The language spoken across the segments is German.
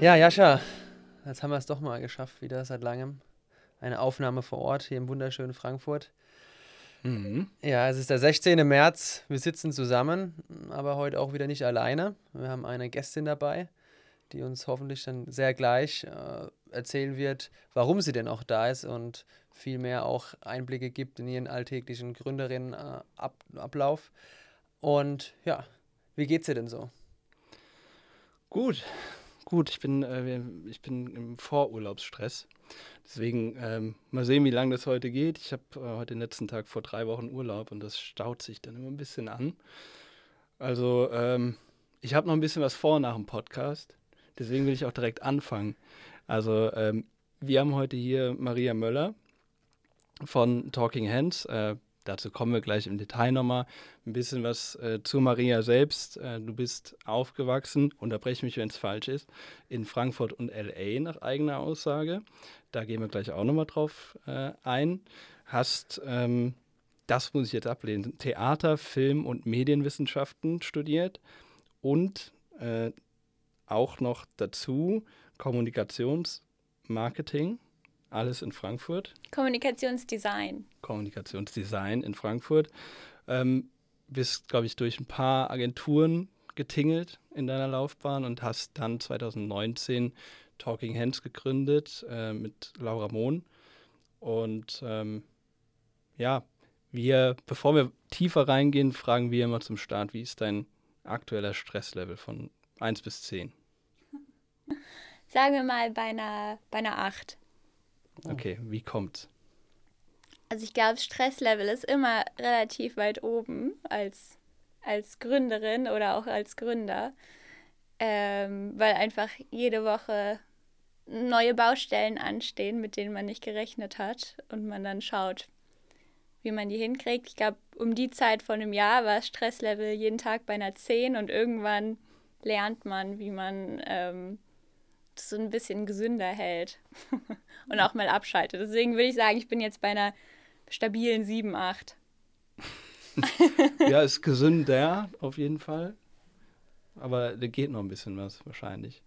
Ja, Jascha, jetzt haben wir es doch mal geschafft, wieder seit langem. Eine Aufnahme vor Ort hier im wunderschönen Frankfurt. Mhm. Ja, es ist der 16. März. Wir sitzen zusammen, aber heute auch wieder nicht alleine. Wir haben eine Gästin dabei, die uns hoffentlich dann sehr gleich äh, erzählen wird, warum sie denn auch da ist und vielmehr auch Einblicke gibt in ihren alltäglichen Gründerinnenablauf. Und ja, wie geht's dir denn so? Gut, gut. Ich bin, äh, ich bin im Vorurlaubsstress. Deswegen ähm, mal sehen, wie lange das heute geht. Ich habe äh, heute den letzten Tag vor drei Wochen Urlaub und das staut sich dann immer ein bisschen an. Also ähm, ich habe noch ein bisschen was vor nach dem Podcast. Deswegen will ich auch direkt anfangen. Also ähm, wir haben heute hier Maria Möller von Talking Hands. Äh, dazu kommen wir gleich im Detail nochmal. Ein bisschen was äh, zu Maria selbst. Äh, du bist aufgewachsen, unterbreche mich, wenn es falsch ist, in Frankfurt und LA nach eigener Aussage. Da gehen wir gleich auch nochmal drauf äh, ein. Hast, ähm, das muss ich jetzt ablehnen, Theater, Film und Medienwissenschaften studiert und äh, auch noch dazu Kommunikationsmarketing alles in Frankfurt. Kommunikationsdesign. Kommunikationsdesign in Frankfurt. Ähm, bist, glaube ich, durch ein paar Agenturen getingelt in deiner Laufbahn und hast dann 2019 Talking Hands gegründet äh, mit Laura Mohn. Und ähm, ja, wir, bevor wir tiefer reingehen, fragen wir immer zum Start, wie ist dein aktueller Stresslevel von 1 bis 10? Sagen wir mal bei einer, bei einer 8. Okay, wie kommt's? Also ich glaube, Stresslevel ist immer relativ weit oben als, als Gründerin oder auch als Gründer, ähm, weil einfach jede Woche neue Baustellen anstehen, mit denen man nicht gerechnet hat und man dann schaut, wie man die hinkriegt. Ich glaube, um die Zeit von einem Jahr war Stresslevel jeden Tag bei einer 10 und irgendwann lernt man, wie man ähm, so ein bisschen gesünder hält und auch mal abschaltet. Deswegen würde ich sagen, ich bin jetzt bei einer stabilen 7, 8. ja, ist gesünder auf jeden Fall. Aber da geht noch ein bisschen was wahrscheinlich.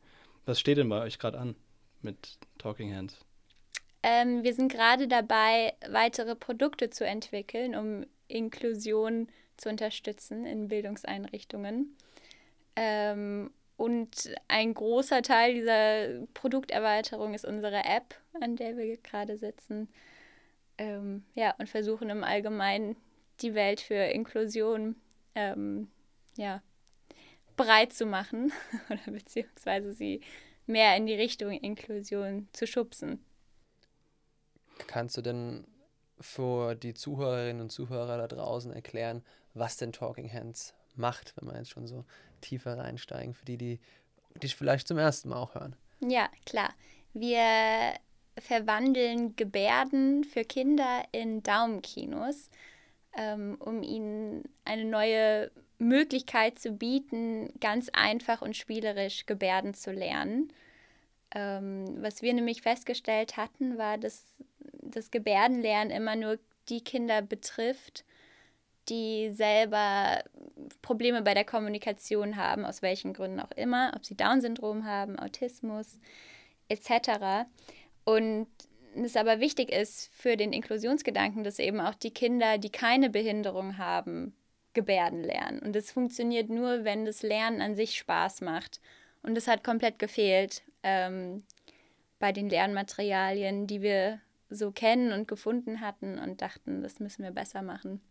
Was steht denn bei euch gerade an mit Talking Hands? Ähm, wir sind gerade dabei, weitere Produkte zu entwickeln, um Inklusion zu unterstützen in Bildungseinrichtungen. Ähm, und ein großer Teil dieser Produkterweiterung ist unsere App, an der wir gerade sitzen. Ähm, ja, und versuchen im Allgemeinen die Welt für Inklusion ähm, ja, bereit zu machen oder beziehungsweise sie mehr in die Richtung Inklusion zu schubsen. Kannst du denn für die Zuhörerinnen und Zuhörer da draußen erklären, was denn Talking Hands macht, wenn wir jetzt schon so tiefer reinsteigen, für die, die dich vielleicht zum ersten Mal auch hören. Ja, klar. Wir verwandeln Gebärden für Kinder in Daumenkinos, ähm, um ihnen eine neue Möglichkeit zu bieten, ganz einfach und spielerisch Gebärden zu lernen. Ähm, was wir nämlich festgestellt hatten, war, dass das Gebärdenlernen immer nur die Kinder betrifft, die selber Probleme bei der Kommunikation haben, aus welchen Gründen auch immer, ob sie Down-Syndrom haben, Autismus etc. Und es aber wichtig ist für den Inklusionsgedanken, dass eben auch die Kinder, die keine Behinderung haben, Gebärden lernen. Und das funktioniert nur, wenn das Lernen an sich Spaß macht. Und das hat komplett gefehlt ähm, bei den Lernmaterialien, die wir so kennen und gefunden hatten und dachten, das müssen wir besser machen.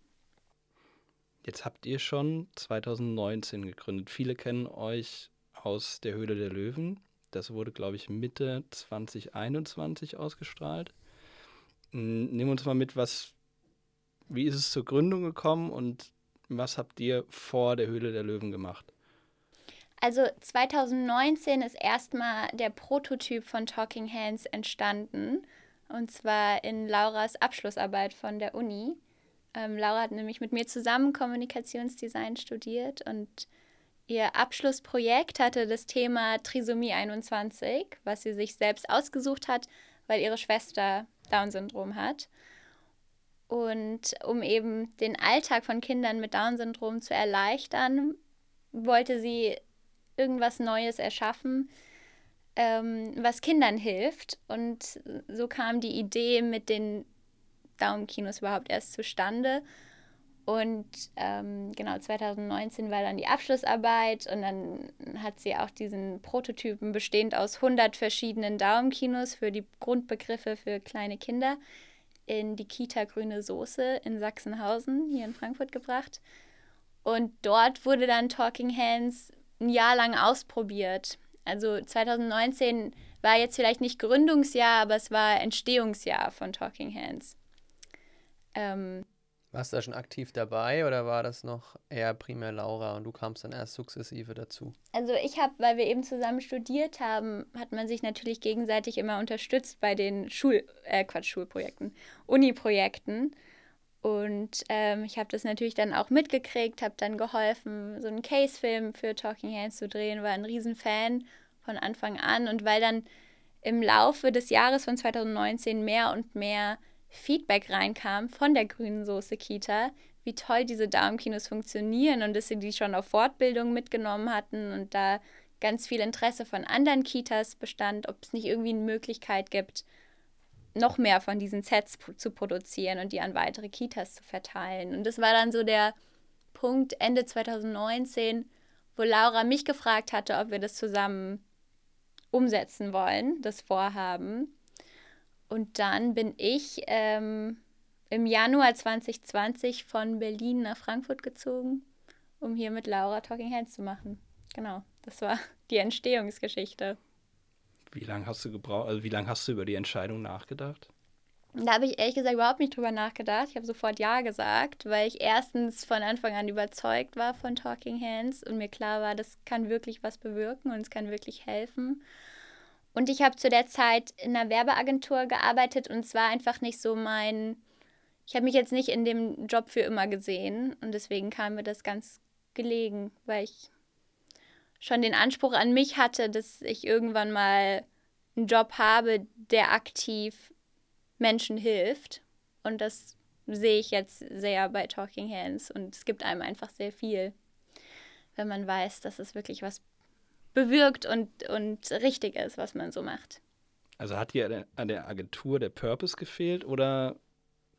Jetzt habt ihr schon 2019 gegründet. Viele kennen euch aus der Höhle der Löwen. Das wurde, glaube ich, Mitte 2021 ausgestrahlt. Nehmen uns mal mit, was, wie ist es zur Gründung gekommen und was habt ihr vor der Höhle der Löwen gemacht? Also 2019 ist erstmal der Prototyp von Talking Hands entstanden. Und zwar in Lauras Abschlussarbeit von der Uni. Ähm, Laura hat nämlich mit mir zusammen Kommunikationsdesign studiert und ihr Abschlussprojekt hatte das Thema Trisomie 21, was sie sich selbst ausgesucht hat, weil ihre Schwester Down-Syndrom hat. Und um eben den Alltag von Kindern mit Down-Syndrom zu erleichtern, wollte sie irgendwas Neues erschaffen, ähm, was Kindern hilft. Und so kam die Idee mit den Daumenkinos überhaupt erst zustande. Und ähm, genau, 2019 war dann die Abschlussarbeit und dann hat sie auch diesen Prototypen bestehend aus 100 verschiedenen Daumenkinos für die Grundbegriffe für kleine Kinder in die Kita Grüne Soße in Sachsenhausen hier in Frankfurt gebracht. Und dort wurde dann Talking Hands ein Jahr lang ausprobiert. Also 2019 war jetzt vielleicht nicht Gründungsjahr, aber es war Entstehungsjahr von Talking Hands. Ähm, warst du da schon aktiv dabei oder war das noch eher primär Laura und du kamst dann erst sukzessive dazu? Also ich habe, weil wir eben zusammen studiert haben, hat man sich natürlich gegenseitig immer unterstützt bei den Schul, äh Quatsch, Schulprojekten, Uni-Projekten. Und ähm, ich habe das natürlich dann auch mitgekriegt, habe dann geholfen, so einen Case-Film für Talking Hands zu drehen, war ein Riesenfan von Anfang an. Und weil dann im Laufe des Jahres von 2019 mehr und mehr Feedback reinkam von der grünen Soße Kita, wie toll diese Darmkinos funktionieren und dass sie die schon auf Fortbildung mitgenommen hatten und da ganz viel Interesse von anderen Kitas bestand, ob es nicht irgendwie eine Möglichkeit gibt, noch mehr von diesen Sets zu produzieren und die an weitere Kitas zu verteilen. Und das war dann so der Punkt Ende 2019, wo Laura mich gefragt hatte, ob wir das zusammen umsetzen wollen, das Vorhaben. Und dann bin ich ähm, im Januar 2020 von Berlin nach Frankfurt gezogen, um hier mit Laura Talking Hands zu machen. Genau, das war die Entstehungsgeschichte. Wie lange hast du gebraucht, also wie lange hast du über die Entscheidung nachgedacht? Da habe ich ehrlich gesagt überhaupt nicht drüber nachgedacht. Ich habe sofort Ja gesagt, weil ich erstens von Anfang an überzeugt war von Talking Hands und mir klar war, das kann wirklich was bewirken und es kann wirklich helfen. Und ich habe zu der Zeit in einer Werbeagentur gearbeitet und es war einfach nicht so mein. Ich habe mich jetzt nicht in dem Job für immer gesehen und deswegen kam mir das ganz gelegen, weil ich schon den Anspruch an mich hatte, dass ich irgendwann mal einen Job habe, der aktiv Menschen hilft. Und das sehe ich jetzt sehr bei Talking Hands und es gibt einem einfach sehr viel, wenn man weiß, dass es wirklich was bewirkt und, und richtig ist, was man so macht. Also hat dir an der Agentur der Purpose gefehlt oder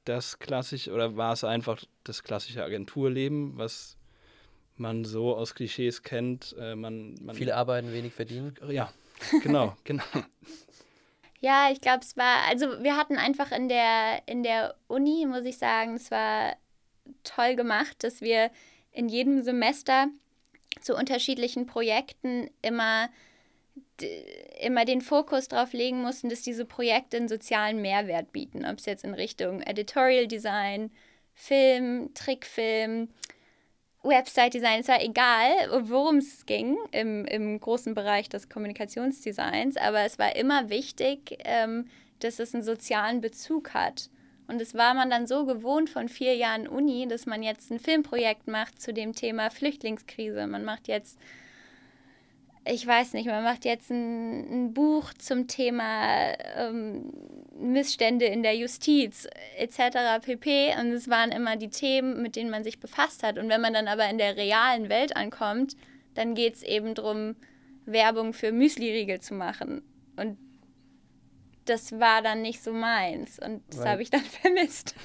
das klassische, oder war es einfach das klassische Agenturleben, was man so aus Klischees kennt? Äh, man, man Viele arbeiten, wenig verdienen. Ja, genau, genau. Ja, ich glaube, es war, also wir hatten einfach in der, in der Uni, muss ich sagen, es war toll gemacht, dass wir in jedem Semester zu unterschiedlichen Projekten immer, immer den Fokus darauf legen mussten, dass diese Projekte einen sozialen Mehrwert bieten. Ob es jetzt in Richtung Editorial Design, Film, Trickfilm, Website Design, es war egal, worum es ging im, im großen Bereich des Kommunikationsdesigns, aber es war immer wichtig, ähm, dass es einen sozialen Bezug hat. Und das war man dann so gewohnt von vier Jahren Uni, dass man jetzt ein Filmprojekt macht zu dem Thema Flüchtlingskrise. Man macht jetzt, ich weiß nicht, man macht jetzt ein, ein Buch zum Thema ähm, Missstände in der Justiz etc. pp. Und es waren immer die Themen, mit denen man sich befasst hat. Und wenn man dann aber in der realen Welt ankommt, dann geht es eben darum, Werbung für Müsli-Riegel zu machen. Und das war dann nicht so meins und das habe ich dann vermisst.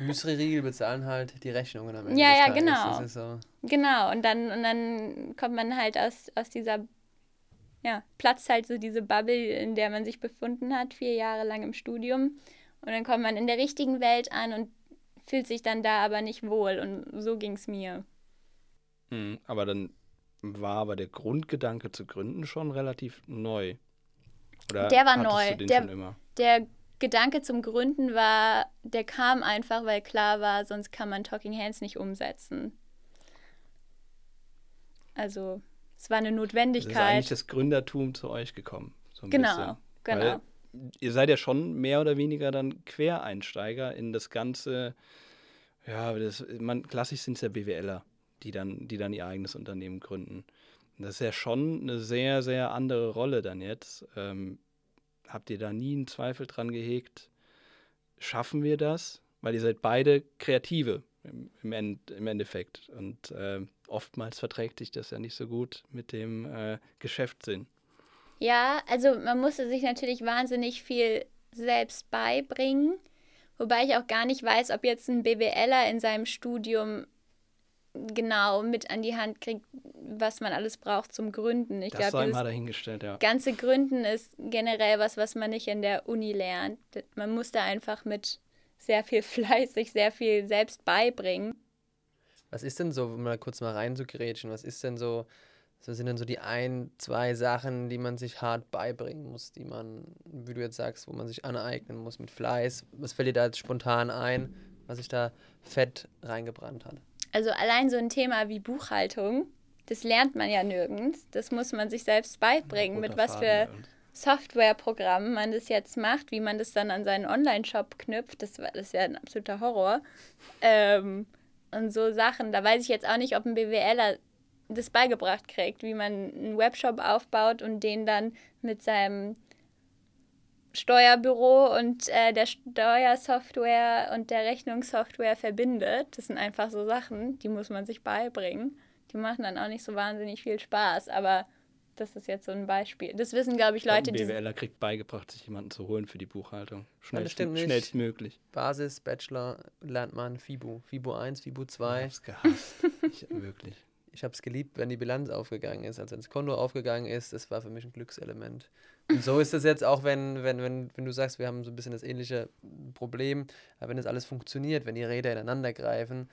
Müsli-Riegel bezahlen halt die Rechnungen am Ende. Ja, ja, genau. So. Genau, und dann, und dann kommt man halt aus, aus dieser, ja, platzt halt so diese Bubble, in der man sich befunden hat, vier Jahre lang im Studium. Und dann kommt man in der richtigen Welt an und fühlt sich dann da aber nicht wohl. Und so ging es mir. Mhm, aber dann war aber der Grundgedanke zu gründen schon relativ neu. Oder der war neu. Der, der Gedanke zum Gründen war, der kam einfach, weil klar war, sonst kann man Talking Hands nicht umsetzen. Also, es war eine Notwendigkeit. Also ist eigentlich das Gründertum zu euch gekommen. So genau, bisschen. genau. Weil ihr seid ja schon mehr oder weniger dann Quereinsteiger in das ganze, ja, das, man, klassisch sind es ja BWLer, die dann, die dann ihr eigenes Unternehmen gründen. Das ist ja schon eine sehr, sehr andere Rolle dann jetzt. Ähm, habt ihr da nie einen Zweifel dran gehegt? Schaffen wir das? Weil ihr seid beide Kreative im, im, End, im Endeffekt. Und äh, oftmals verträgt sich das ja nicht so gut mit dem äh, Geschäftssinn. Ja, also man musste sich natürlich wahnsinnig viel selbst beibringen. Wobei ich auch gar nicht weiß, ob jetzt ein BWLer in seinem Studium genau mit an die Hand kriegt, was man alles braucht zum Gründen. Ich das sei mal dahingestellt, ja. Ganze Gründen ist generell was, was man nicht in der Uni lernt. Man muss da einfach mit sehr viel Fleiß sich sehr viel selbst beibringen. Was ist denn so, um mal kurz mal reinzugrätschen, was ist denn so, so sind denn so die ein, zwei Sachen, die man sich hart beibringen muss, die man, wie du jetzt sagst, wo man sich aneignen muss mit Fleiß? Was fällt dir da jetzt spontan ein, was sich da fett reingebrannt hat? Also allein so ein Thema wie Buchhaltung, das lernt man ja nirgends. Das muss man sich selbst beibringen, mit was für Softwareprogrammen man das jetzt macht, wie man das dann an seinen Online-Shop knüpft. Das, das ist ja ein absoluter Horror. Ähm, und so Sachen. Da weiß ich jetzt auch nicht, ob ein BWLer das beigebracht kriegt, wie man einen Webshop aufbaut und den dann mit seinem Steuerbüro und äh, der Steuersoftware und der Rechnungssoftware verbindet. Das sind einfach so Sachen, die muss man sich beibringen. Die machen dann auch nicht so wahnsinnig viel Spaß, aber das ist jetzt so ein Beispiel. Das wissen, glaube ich, Leute, die. BWLer kriegt beigebracht, sich jemanden zu holen für die Buchhaltung. Schnellst, schnellstmöglich. Basis, Bachelor lernt man FIBU. FIBU 1, FIBU 2. Ich hab's gehasst. ich, wirklich. Ich habe es geliebt, wenn die Bilanz aufgegangen ist. Also wenn das Konto aufgegangen ist, das war für mich ein Glückselement. Und so ist es jetzt auch, wenn, wenn, wenn, wenn du sagst, wir haben so ein bisschen das ähnliche Problem, aber wenn das alles funktioniert, wenn die Räder ineinander greifen,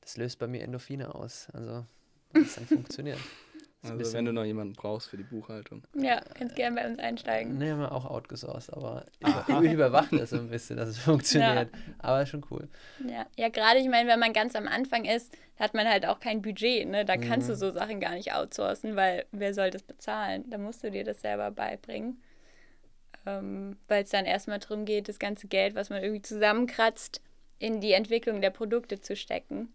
das löst bei mir Endorphine aus. Also, wenn es dann funktioniert. Also wenn du noch jemanden brauchst für die Buchhaltung. Ja, kannst gerne bei uns einsteigen. Ne, haben wir auch outgesourced, aber ich überwache das so ein bisschen, dass es funktioniert. Ja. Aber schon cool. Ja, ja gerade ich meine, wenn man ganz am Anfang ist, hat man halt auch kein Budget. Ne? Da kannst mhm. du so Sachen gar nicht outsourcen, weil wer soll das bezahlen? Da musst du dir das selber beibringen. Ähm, weil es dann erstmal darum geht, das ganze Geld, was man irgendwie zusammenkratzt, in die Entwicklung der Produkte zu stecken.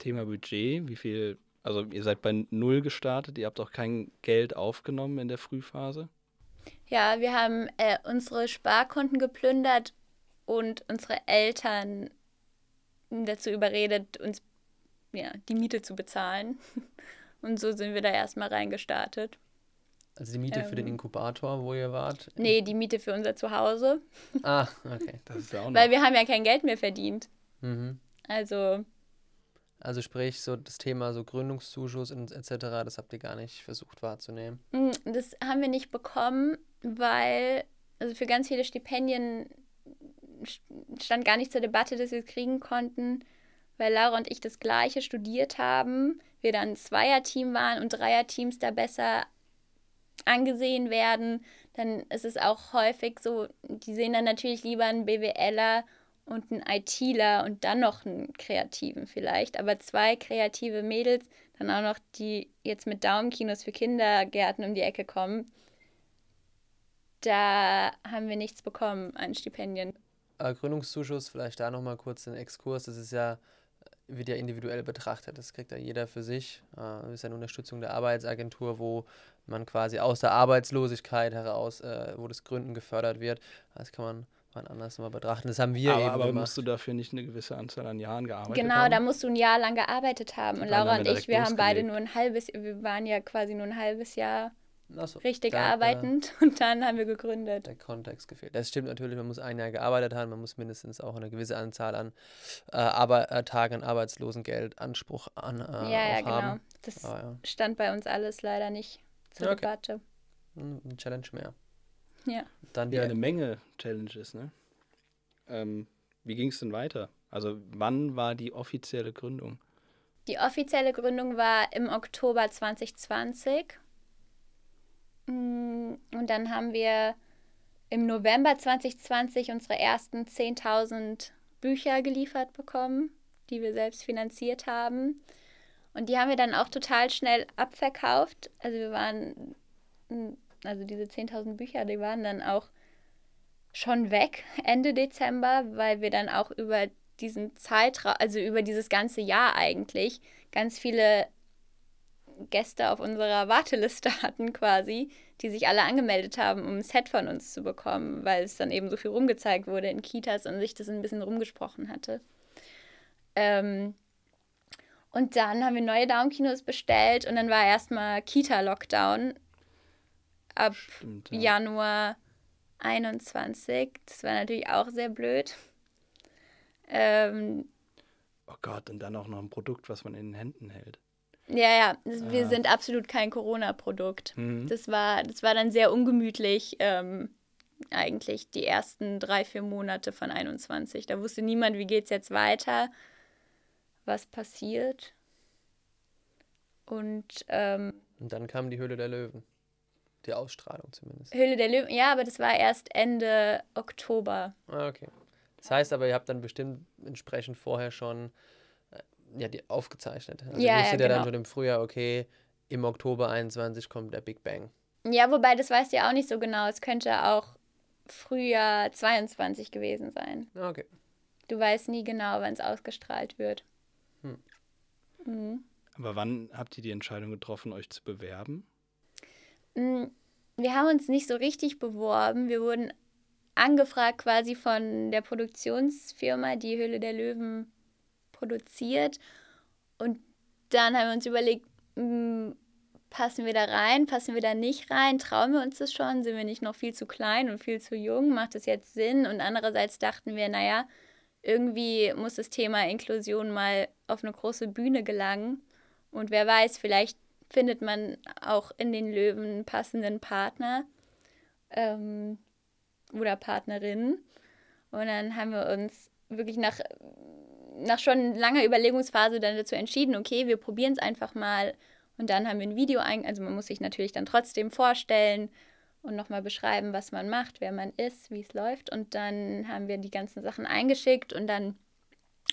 Thema Budget, wie viel also ihr seid bei null gestartet, ihr habt auch kein Geld aufgenommen in der Frühphase? Ja, wir haben äh, unsere Sparkonten geplündert und unsere Eltern dazu überredet, uns ja, die Miete zu bezahlen. Und so sind wir da erstmal reingestartet. Also die Miete ähm, für den ähm. Inkubator, wo ihr wart? Nee, die Miete für unser Zuhause. Ah, okay. Das ist ja auch noch. Weil wir haben ja kein Geld mehr verdient. Mhm. Also also sprich, so das Thema so Gründungszuschuss etc., das habt ihr gar nicht versucht wahrzunehmen. Mm, das haben wir nicht bekommen, weil, also für ganz viele Stipendien stand gar nicht zur Debatte, dass wir es kriegen konnten, weil Laura und ich das gleiche studiert haben, wir dann Zweierteam waren und Dreierteams da besser angesehen werden, dann ist es auch häufig so, die sehen dann natürlich lieber einen BWLer und einen ITler und dann noch einen Kreativen vielleicht. Aber zwei kreative Mädels, dann auch noch die jetzt mit Daumenkinos für Kindergärten um die Ecke kommen. Da haben wir nichts bekommen an Stipendien. Äh, Gründungszuschuss, vielleicht da nochmal kurz einen Exkurs. Das ist ja, wird ja individuell betrachtet. Das kriegt ja jeder für sich. Äh, das ist eine Unterstützung der Arbeitsagentur, wo man quasi aus der Arbeitslosigkeit heraus, äh, wo das Gründen gefördert wird. Das kann man wann anders mal betrachten. Das haben wir aber, eben aber gemacht. musst du dafür nicht eine gewisse Anzahl an Jahren gearbeitet genau, haben? Genau, da musst du ein Jahr lang gearbeitet haben. Und Laura und ich, wir haben beide nur ein halbes, wir waren ja quasi nur ein halbes Jahr so, richtig da, arbeitend äh, und dann haben wir gegründet. Der Kontext gefehlt. Das stimmt natürlich, man muss ein Jahr gearbeitet haben, man muss mindestens auch eine gewisse Anzahl an äh, Aber, äh, Tagen Arbeitslosengeld Anspruch an äh, Ja, ja, genau. Haben. Das Aber, ja. stand bei uns alles leider nicht zur okay. Debatte. Hm, ein Challenge mehr. Ja. Dann ja, eine Menge Challenges, ne? Ähm, wie ging es denn weiter? Also wann war die offizielle Gründung? Die offizielle Gründung war im Oktober 2020. Mm, und dann haben wir im November 2020 unsere ersten 10.000 Bücher geliefert bekommen, die wir selbst finanziert haben. Und die haben wir dann auch total schnell abverkauft. Also wir waren, also diese 10.000 Bücher, die waren dann auch schon weg Ende Dezember, weil wir dann auch über diesen Zeitraum, also über dieses ganze Jahr eigentlich, ganz viele Gäste auf unserer Warteliste hatten quasi, die sich alle angemeldet haben, um ein Set von uns zu bekommen, weil es dann eben so viel rumgezeigt wurde in Kitas und sich das ein bisschen rumgesprochen hatte. Ähm, und dann haben wir neue Downkinos bestellt und dann war erstmal Kita-Lockdown ab Stimmt, ja. Januar 21. Das war natürlich auch sehr blöd. Ähm, oh Gott, und dann auch noch ein Produkt, was man in den Händen hält. Ja, ja, das, wir sind absolut kein Corona-Produkt. Mhm. Das, war, das war dann sehr ungemütlich, ähm, eigentlich die ersten drei, vier Monate von 21. Da wusste niemand, wie geht es jetzt weiter, was passiert. Und, ähm, Und dann kam die Höhle der Löwen. Die Ausstrahlung zumindest. Höhle der Löwen, ja, aber das war erst Ende Oktober. Ah, okay. Das heißt aber, ihr habt dann bestimmt entsprechend vorher schon ja, die aufgezeichnet. Also ja, ihr wusstet ja, genau. dann schon im Frühjahr, okay, im Oktober 21 kommt der Big Bang. Ja, wobei das weißt du ja auch nicht so genau. Es könnte auch Frühjahr 22 gewesen sein. Ah, okay. Du weißt nie genau, wann es ausgestrahlt wird. Hm. Mhm. Aber wann habt ihr die Entscheidung getroffen, euch zu bewerben? Hm, wir haben uns nicht so richtig beworben. Wir wurden angefragt quasi von der Produktionsfirma, die Höhle der Löwen produziert. Und dann haben wir uns überlegt, hm, passen wir da rein, passen wir da nicht rein, trauen wir uns das schon, sind wir nicht noch viel zu klein und viel zu jung, macht das jetzt Sinn? Und andererseits dachten wir, naja, irgendwie muss das Thema Inklusion mal auf eine große Bühne gelangen. Und wer weiß, vielleicht findet man auch in den Löwen passenden Partner ähm, oder Partnerin. Und dann haben wir uns wirklich nach nach schon langer Überlegungsphase dann dazu entschieden, okay, wir probieren es einfach mal. Und dann haben wir ein Video ein, also man muss sich natürlich dann trotzdem vorstellen und nochmal beschreiben, was man macht, wer man ist, wie es läuft. Und dann haben wir die ganzen Sachen eingeschickt und dann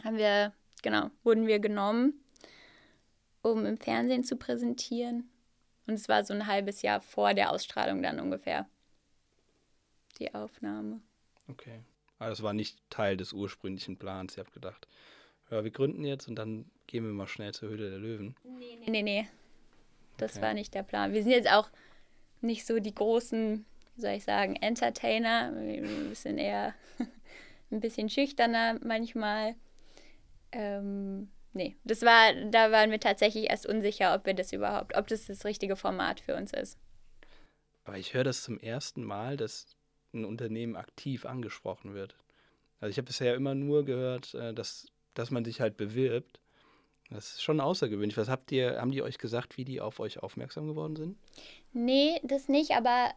haben wir, genau, wurden wir genommen, um im Fernsehen zu präsentieren. Und es war so ein halbes Jahr vor der Ausstrahlung dann ungefähr, die Aufnahme. Okay. Aber das war nicht Teil des ursprünglichen Plans. Ihr habt gedacht, ja, wir gründen jetzt und dann gehen wir mal schnell zur Höhle der Löwen. Nee, nee, nee, nee. Das okay. war nicht der Plan. Wir sind jetzt auch nicht so die großen, wie soll ich sagen, Entertainer. Wir sind eher ein bisschen schüchterner manchmal. Ähm, nee, das war, da waren wir tatsächlich erst unsicher, ob wir das überhaupt, ob das das richtige Format für uns ist. Aber ich höre das zum ersten Mal, dass ein Unternehmen aktiv angesprochen wird. Also ich habe bisher immer nur gehört, äh, dass dass man sich halt bewirbt. Das ist schon außergewöhnlich. Was habt ihr, haben die euch gesagt, wie die auf euch aufmerksam geworden sind? Nee, das nicht, aber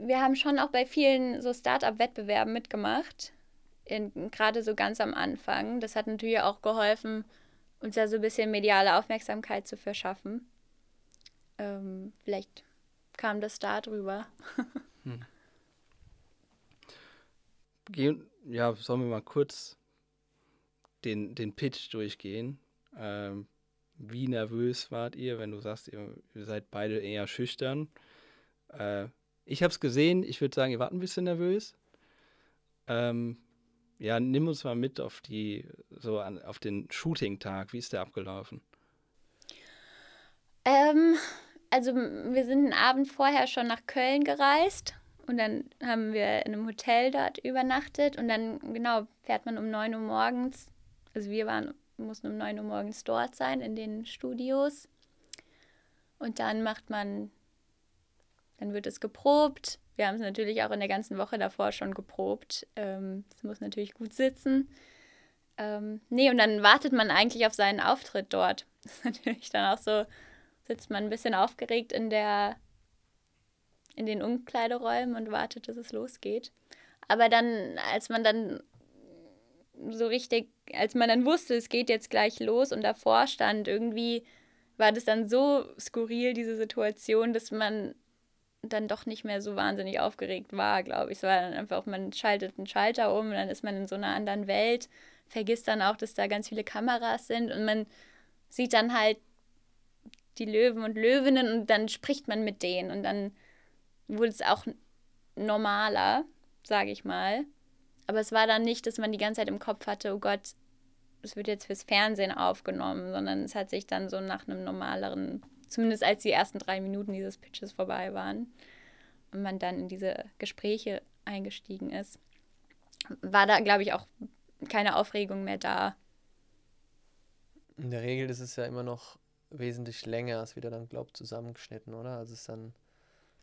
wir haben schon auch bei vielen so Start-up-Wettbewerben mitgemacht. Gerade so ganz am Anfang. Das hat natürlich auch geholfen, uns da so ein bisschen mediale Aufmerksamkeit zu verschaffen. Ähm, vielleicht kam das da drüber. hm. Ja, sollen wir mal kurz den, den Pitch durchgehen. Ähm, wie nervös wart ihr, wenn du sagst, ihr, ihr seid beide eher schüchtern? Äh, ich habe es gesehen, ich würde sagen, ihr wart ein bisschen nervös. Ähm, ja, nimm uns mal mit auf die, so an, auf den Shooting-Tag. Wie ist der abgelaufen? Ähm, also wir sind einen Abend vorher schon nach Köln gereist und dann haben wir in einem Hotel dort übernachtet und dann, genau, fährt man um 9 Uhr morgens also wir waren, mussten um 9 Uhr morgens dort sein in den Studios. Und dann macht man, dann wird es geprobt. Wir haben es natürlich auch in der ganzen Woche davor schon geprobt. Ähm, es ähm, muss natürlich gut sitzen. Ähm, nee, und dann wartet man eigentlich auf seinen Auftritt dort. Das ist natürlich dann auch so, sitzt man ein bisschen aufgeregt in der, in den Umkleideräumen und wartet, dass es losgeht. Aber dann, als man dann so richtig, als man dann wusste, es geht jetzt gleich los und davor stand, irgendwie war das dann so skurril, diese Situation, dass man dann doch nicht mehr so wahnsinnig aufgeregt war, glaube ich. Es war dann einfach, man schaltet einen Schalter um und dann ist man in so einer anderen Welt, vergisst dann auch, dass da ganz viele Kameras sind und man sieht dann halt die Löwen und Löwinnen und dann spricht man mit denen und dann wurde es auch normaler, sage ich mal. Aber es war dann nicht, dass man die ganze Zeit im Kopf hatte, oh Gott, es wird jetzt fürs Fernsehen aufgenommen, sondern es hat sich dann so nach einem normaleren, zumindest als die ersten drei Minuten dieses Pitches vorbei waren und man dann in diese Gespräche eingestiegen ist, war da, glaube ich, auch keine Aufregung mehr da. In der Regel ist es ja immer noch wesentlich länger, als wieder dann glaubt, zusammengeschnitten, oder? Also es ist dann.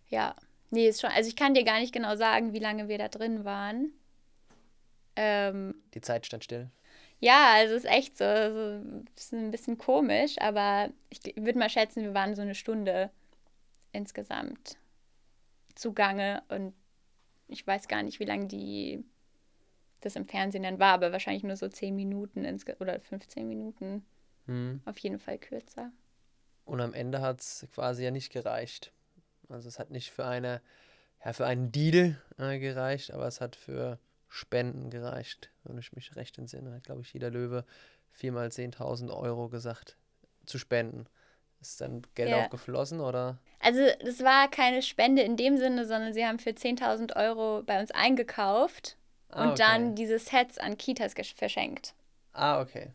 Ja, Nee, ist schon. Also ich kann dir gar nicht genau sagen, wie lange wir da drin waren. Ähm, Die Zeit stand still. Ja, also es ist echt so. Also, ist ein bisschen komisch, aber ich würde mal schätzen, wir waren so eine Stunde insgesamt zugange und ich weiß gar nicht, wie lange die das im Fernsehen dann war, aber wahrscheinlich nur so 10 Minuten oder 15 Minuten. Hm. Auf jeden Fall kürzer. Und am Ende hat es quasi ja nicht gereicht. Also es hat nicht für eine, ja, für einen Deal äh, gereicht, aber es hat für Spenden gereicht, wenn ich mich recht entsinne. Hat, glaube ich, jeder Löwe viermal 10.000 Euro gesagt zu spenden. Ist dann Geld Ja. auch geflossen oder? Also das war keine Spende in dem Sinne, sondern sie haben für 10.000 Euro bei uns eingekauft Ah, und okay. dann diese Sets an Kitas verschenkt. Ah, okay.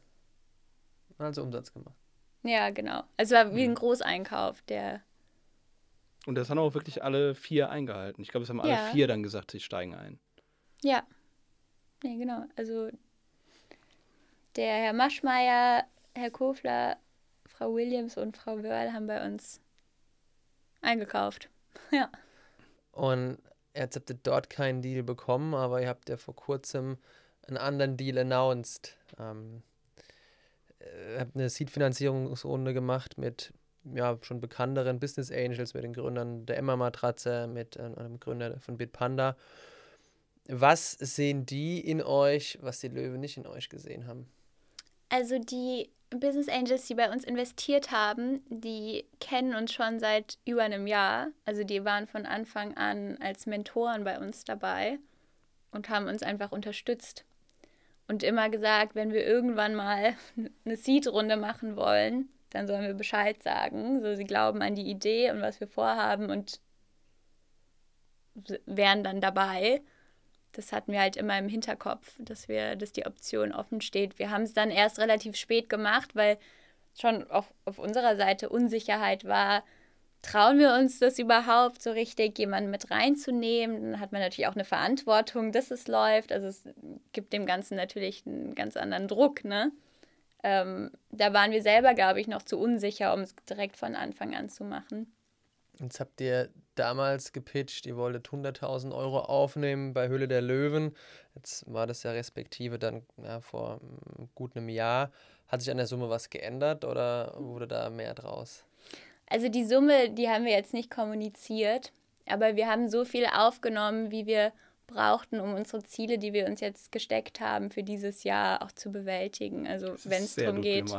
Also Umsatz gemacht. Ja, genau. Also es war wie ein Mhm. Großeinkauf, der Und das haben auch wirklich alle vier eingehalten. Ich glaube, es haben alle Ja. vier dann gesagt, sie steigen ein. Ja. Nee, genau. Also der Herr Maschmeyer, Herr Kofler, Frau Williams und Frau Wörl haben bei uns eingekauft. Ja. Und jetzt habt ihr dort keinen Deal bekommen, aber ihr habt ja vor kurzem einen anderen Deal announced. Ähm, äh, habt eine Seed-Finanzierungsrunde gemacht mit ja, schon bekannteren Business Angels, mit den Gründern der Emma-Matratze, mit äh, einem Gründer von Bitpanda. Was sehen die in euch, was die Löwen nicht in euch gesehen haben? Also die Business Angels, die bei uns investiert haben, die kennen uns schon seit über einem Jahr. Also die waren von Anfang an als Mentoren bei uns dabei und haben uns einfach unterstützt. Und immer gesagt, wenn wir irgendwann mal eine Seed-Runde machen wollen, dann sollen wir Bescheid sagen. So, sie glauben an die Idee und was wir vorhaben und wären dann dabei das hatten wir halt immer im Hinterkopf, dass wir, dass die Option offen steht. Wir haben es dann erst relativ spät gemacht, weil schon auf, auf unserer Seite Unsicherheit war, trauen wir uns das überhaupt so richtig, jemanden mit reinzunehmen? Dann hat man natürlich auch eine Verantwortung, dass es läuft. Also es gibt dem Ganzen natürlich einen ganz anderen Druck, ne? Ähm, da waren wir selber, glaube ich, noch zu unsicher, um es direkt von Anfang an zu machen. Jetzt habt ihr damals gepitcht, ihr wolltet 100.000 Euro aufnehmen bei Höhle der Löwen. Jetzt war das ja respektive dann ja, vor mm, gut einem Jahr. Hat sich an der Summe was geändert oder wurde da mehr draus? Also die Summe, die haben wir jetzt nicht kommuniziert, aber wir haben so viel aufgenommen, wie wir brauchten, um unsere Ziele, die wir uns jetzt gesteckt haben, für dieses Jahr auch zu bewältigen. Also wenn es darum geht.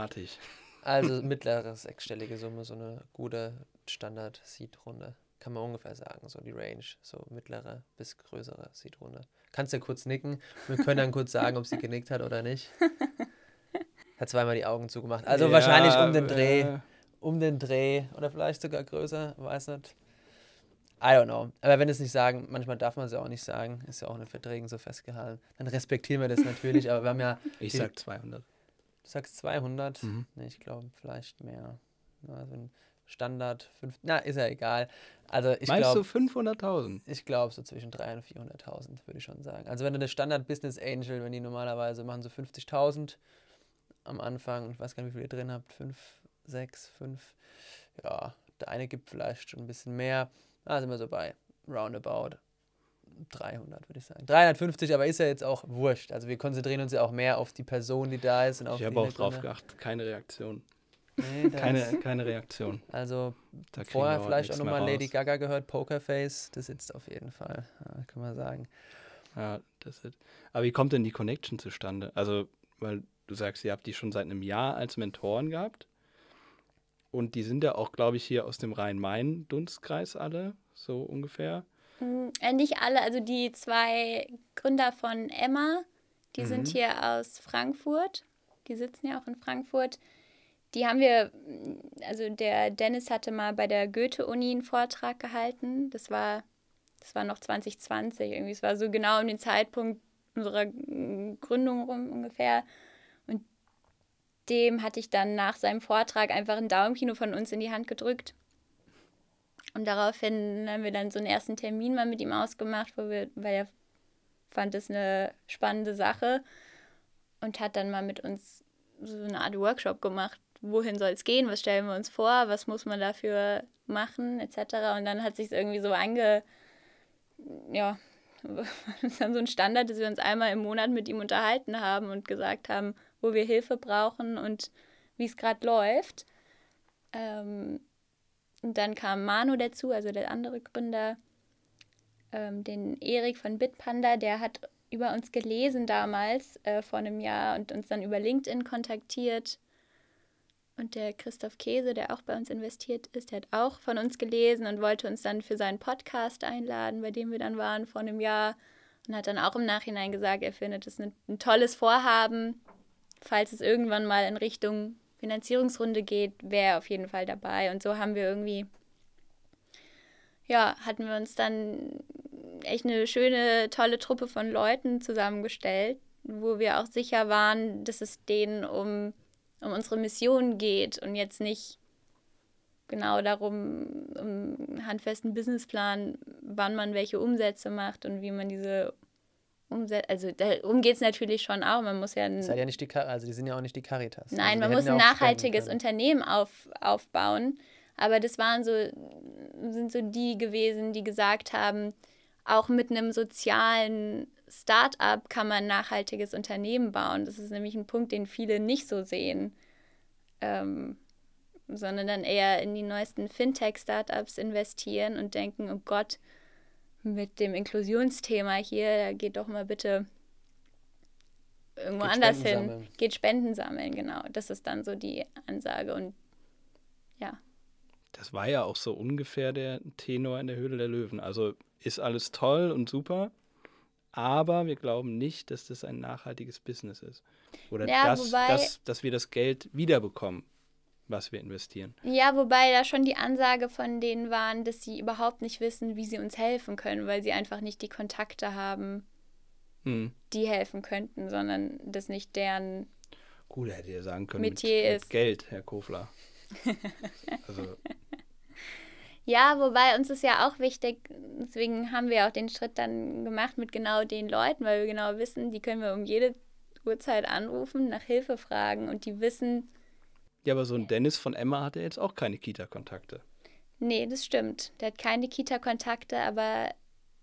Also mittlere sechsstellige Summe, so eine gute Standard-Seed-Runde. Kann man ungefähr sagen, so die Range, so mittlere bis größere Seed-Runde. Kannst ja kurz nicken. Wir können dann kurz sagen, ob sie genickt hat oder nicht. Hat zweimal die Augen zugemacht. Also Ja, wahrscheinlich um den Dreh. äh, um den Dreh oder vielleicht sogar größer, weiß nicht. I don't know. Aber wenn es nicht sagen, manchmal darf man es ja auch nicht sagen, ist ja auch in den Verträgen so festgehalten. Dann respektieren wir das natürlich, aber wir haben ja, ich die- sag 200. du sagst 200, Mhm. nee, ich glaube vielleicht mehr. Also Standard 5, na, ist ja egal. Also ich Meinst du glaube, 500.000? ich glaube so zwischen 300.000 und 400.000, würde ich schon sagen. Also wenn du der Standard Business Angel, wenn die normalerweise machen so 50.000 am Anfang, ich weiß gar nicht, wie viel ihr drin habt, 5, 6, 5, ja, der eine gibt vielleicht schon ein bisschen mehr. Da sind wir so bei roundabout 300, würde ich sagen. 350, aber ist ja jetzt auch wurscht. Also wir konzentrieren uns ja auch mehr auf die Person, die da ist und auf Ich habe auch drauf Hintergründe. geachtet. Keine Reaktion. Nee, Keine, keine Reaktion. also Da vorher vielleicht auch nochmal Lady. Gaga gehört, Pokerface, das sitzt auf jeden Fall, ja, kann man sagen. Ja, das ist. Aber wie kommt denn die Connection zustande? Also, weil du sagst, ihr habt die schon seit einem Jahr als Mentoren gehabt. Und die sind ja auch, glaube ich, hier aus dem Rhein-Main-Dunstkreis alle, so ungefähr. Mm, Äh, nicht alle, also die zwei Gründer von Emma, die Mhm. sind hier aus Frankfurt. Die sitzen ja auch in Frankfurt. Die haben wir, also der Dennis hatte mal bei der Goethe-Uni einen Vortrag gehalten. Das war, das war noch 2020 irgendwie. Es war so genau um den Zeitpunkt unserer Gründung rum ungefähr. Und dem hatte ich dann nach seinem Vortrag einfach ein Daumenkino von uns in die Hand gedrückt. Und daraufhin haben wir dann so einen ersten Termin mal mit ihm ausgemacht, wo wir, weil er fand es eine spannende Sache und hat dann mal mit uns so eine Art Workshop gemacht. Wohin soll es gehen? Was stellen wir uns vor? Was muss man dafür machen? Etc. Und dann hat sich irgendwie so ange, ja, ist dann so ein Standard, dass wir uns einmal im Monat mit ihm unterhalten haben und gesagt haben, wo wir Hilfe brauchen und wie es gerade läuft. Ähm, und dann kam Manu dazu, also der andere Gründer, ähm, den Erik von Bitpanda, der hat über uns gelesen damals äh, vor einem Jahr und uns dann über LinkedIn kontaktiert. Und der Christoph Käse, der auch bei uns investiert ist, der hat auch von uns gelesen und wollte uns dann für seinen Podcast einladen, bei dem wir dann waren vor einem Jahr. Und hat dann auch im Nachhinein gesagt, er findet es ein, ein tolles Vorhaben. Falls es irgendwann mal in Richtung Finanzierungsrunde geht, wäre er auf jeden Fall dabei. Und so haben wir irgendwie, ja, hatten wir uns dann echt eine schöne, tolle Truppe von Leuten zusammengestellt, wo wir auch sicher waren, dass es denen um um unsere Mission geht und jetzt nicht genau darum, um einen handfesten Businessplan, wann man welche Umsätze macht und wie man diese Umsätze, also darum geht es natürlich schon auch, man muss ja... Ein, ja nicht die, also die sind ja auch nicht die Caritas. Nein, also man muss ein nachhaltiges Unternehmen auf, aufbauen, aber das waren so, sind so die gewesen, die gesagt haben, auch mit einem sozialen Start-up kann man ein nachhaltiges Unternehmen bauen. Das ist nämlich ein Punkt, den viele nicht so sehen, ähm, sondern dann eher in die neuesten Fintech-Startups investieren und denken, oh Gott, mit dem Inklusionsthema hier, geht doch mal bitte irgendwo geht anders hin. Sammeln. Geht Spenden sammeln, genau. Das ist dann so die Ansage und ja. Das war ja auch so ungefähr der Tenor in der Höhle der Löwen. Also ist alles toll und super, aber wir glauben nicht, dass das ein nachhaltiges Business ist. Oder ja, dass, wobei, dass, dass wir das Geld wiederbekommen, was wir investieren. Ja, wobei da schon die Ansage von denen waren, dass sie überhaupt nicht wissen, wie sie uns helfen können, weil sie einfach nicht die Kontakte haben, hm. die helfen könnten, sondern das nicht deren Cool, hätte ihr sagen können, Metier mit, mit Geld, Herr Kofler. also ja, wobei uns ist ja auch wichtig, deswegen haben wir auch den Schritt dann gemacht mit genau den Leuten, weil wir genau wissen, die können wir um jede Uhrzeit anrufen, nach Hilfe fragen und die wissen. Ja, aber so ein Dennis von Emma hat ja jetzt auch keine Kita-Kontakte. Nee, das stimmt. Der hat keine Kita-Kontakte, aber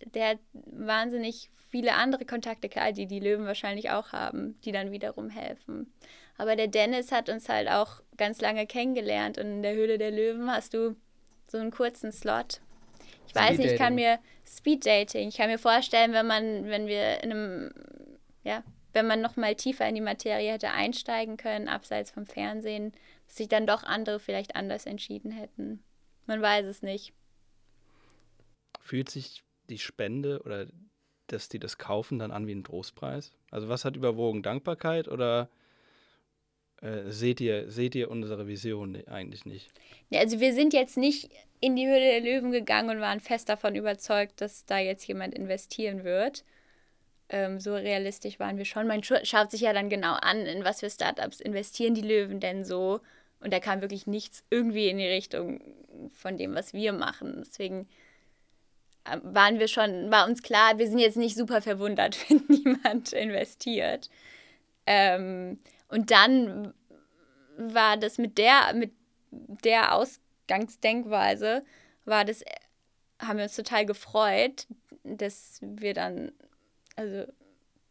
der hat wahnsinnig viele andere Kontakte, klar, die die Löwen wahrscheinlich auch haben, die dann wiederum helfen. Aber der Dennis hat uns halt auch ganz lange kennengelernt und in der Höhle der Löwen hast du so einen kurzen Slot. Ich weiß nicht, ich kann mir Speed Dating, ich kann mir vorstellen, wenn man, wenn wir in einem, ja, wenn man noch mal tiefer in die Materie hätte einsteigen können, abseits vom Fernsehen, dass sich dann doch andere vielleicht anders entschieden hätten. Man weiß es nicht. Fühlt sich die Spende oder dass die das kaufen dann an wie ein Trostpreis? Also was hat überwogen? Dankbarkeit oder äh, seht, ihr, seht ihr unsere Vision eigentlich nicht? Also wir sind jetzt nicht in die Höhle der Löwen gegangen und waren fest davon überzeugt, dass da jetzt jemand investieren wird. Ähm, so realistisch waren wir schon. Man schaut sich ja dann genau an, in was für Startups investieren die Löwen denn so. Und da kam wirklich nichts irgendwie in die Richtung von dem, was wir machen. Deswegen ähm, waren wir schon, war uns klar, wir sind jetzt nicht super verwundert, wenn niemand investiert. Ähm, und dann war das mit der, mit der Ausgangsdenkweise, war das, haben wir uns total gefreut, dass wir dann also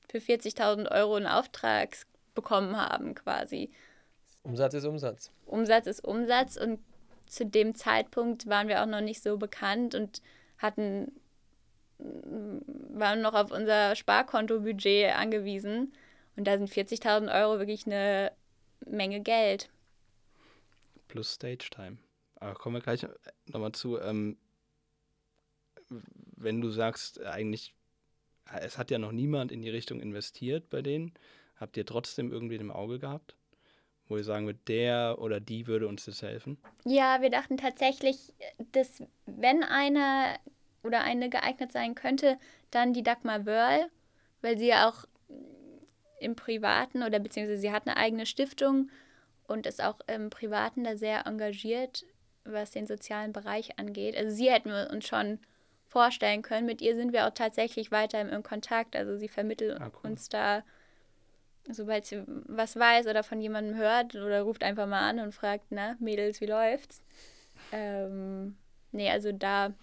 für 40.000 Euro einen Auftrag bekommen haben quasi. Umsatz ist Umsatz. Umsatz ist Umsatz und zu dem Zeitpunkt waren wir auch noch nicht so bekannt und hatten waren noch auf unser Sparkontobudget angewiesen und da sind 40.000 Euro wirklich eine Menge Geld. Plus Stage Time. Aber kommen wir gleich nochmal zu. Ähm, wenn du sagst, eigentlich, es hat ja noch niemand in die Richtung investiert bei denen, habt ihr trotzdem irgendwie im Auge gehabt? Wo ihr sagen würdet, der oder die würde uns das helfen? Ja, wir dachten tatsächlich, dass wenn einer oder eine geeignet sein könnte, dann die Dagmar Wörl, weil sie ja auch im Privaten oder beziehungsweise sie hat eine eigene Stiftung und ist auch im Privaten da sehr engagiert, was den sozialen Bereich angeht. Also sie hätten wir uns schon vorstellen können. Mit ihr sind wir auch tatsächlich weiter im Kontakt. Also sie vermittelt ah, cool. uns da, sobald sie was weiß oder von jemandem hört oder ruft einfach mal an und fragt, na, Mädels, wie läuft's? Ähm, nee, also da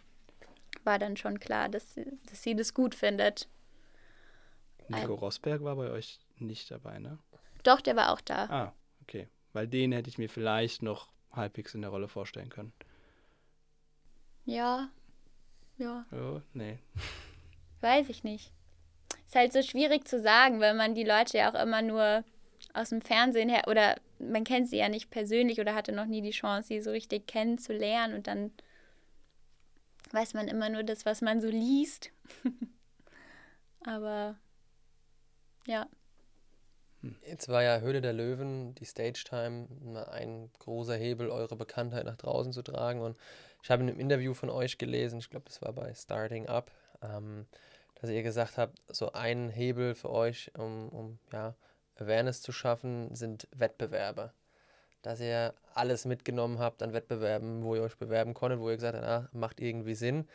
war dann schon klar, dass, dass sie das gut findet. Nico Rosberg war bei euch nicht dabei, ne? Doch, der war auch da. Ah, okay. Weil den hätte ich mir vielleicht noch halbwegs in der Rolle vorstellen können. Ja. Ja. Oh, nee. Weiß ich nicht. Ist halt so schwierig zu sagen, weil man die Leute ja auch immer nur aus dem Fernsehen her oder man kennt sie ja nicht persönlich oder hatte noch nie die Chance, sie so richtig kennenzulernen und dann weiß man immer nur das, was man so liest. Aber ja. Jetzt war ja Höhle der Löwen, die Stage Time, ein großer Hebel, eure Bekanntheit nach draußen zu tragen. Und ich habe in einem Interview von euch gelesen, ich glaube, das war bei Starting Up, ähm, dass ihr gesagt habt, so ein Hebel für euch, um, um ja, Awareness zu schaffen, sind Wettbewerbe. Dass ihr alles mitgenommen habt an Wettbewerben, wo ihr euch bewerben konntet, wo ihr gesagt habt, ah, macht irgendwie Sinn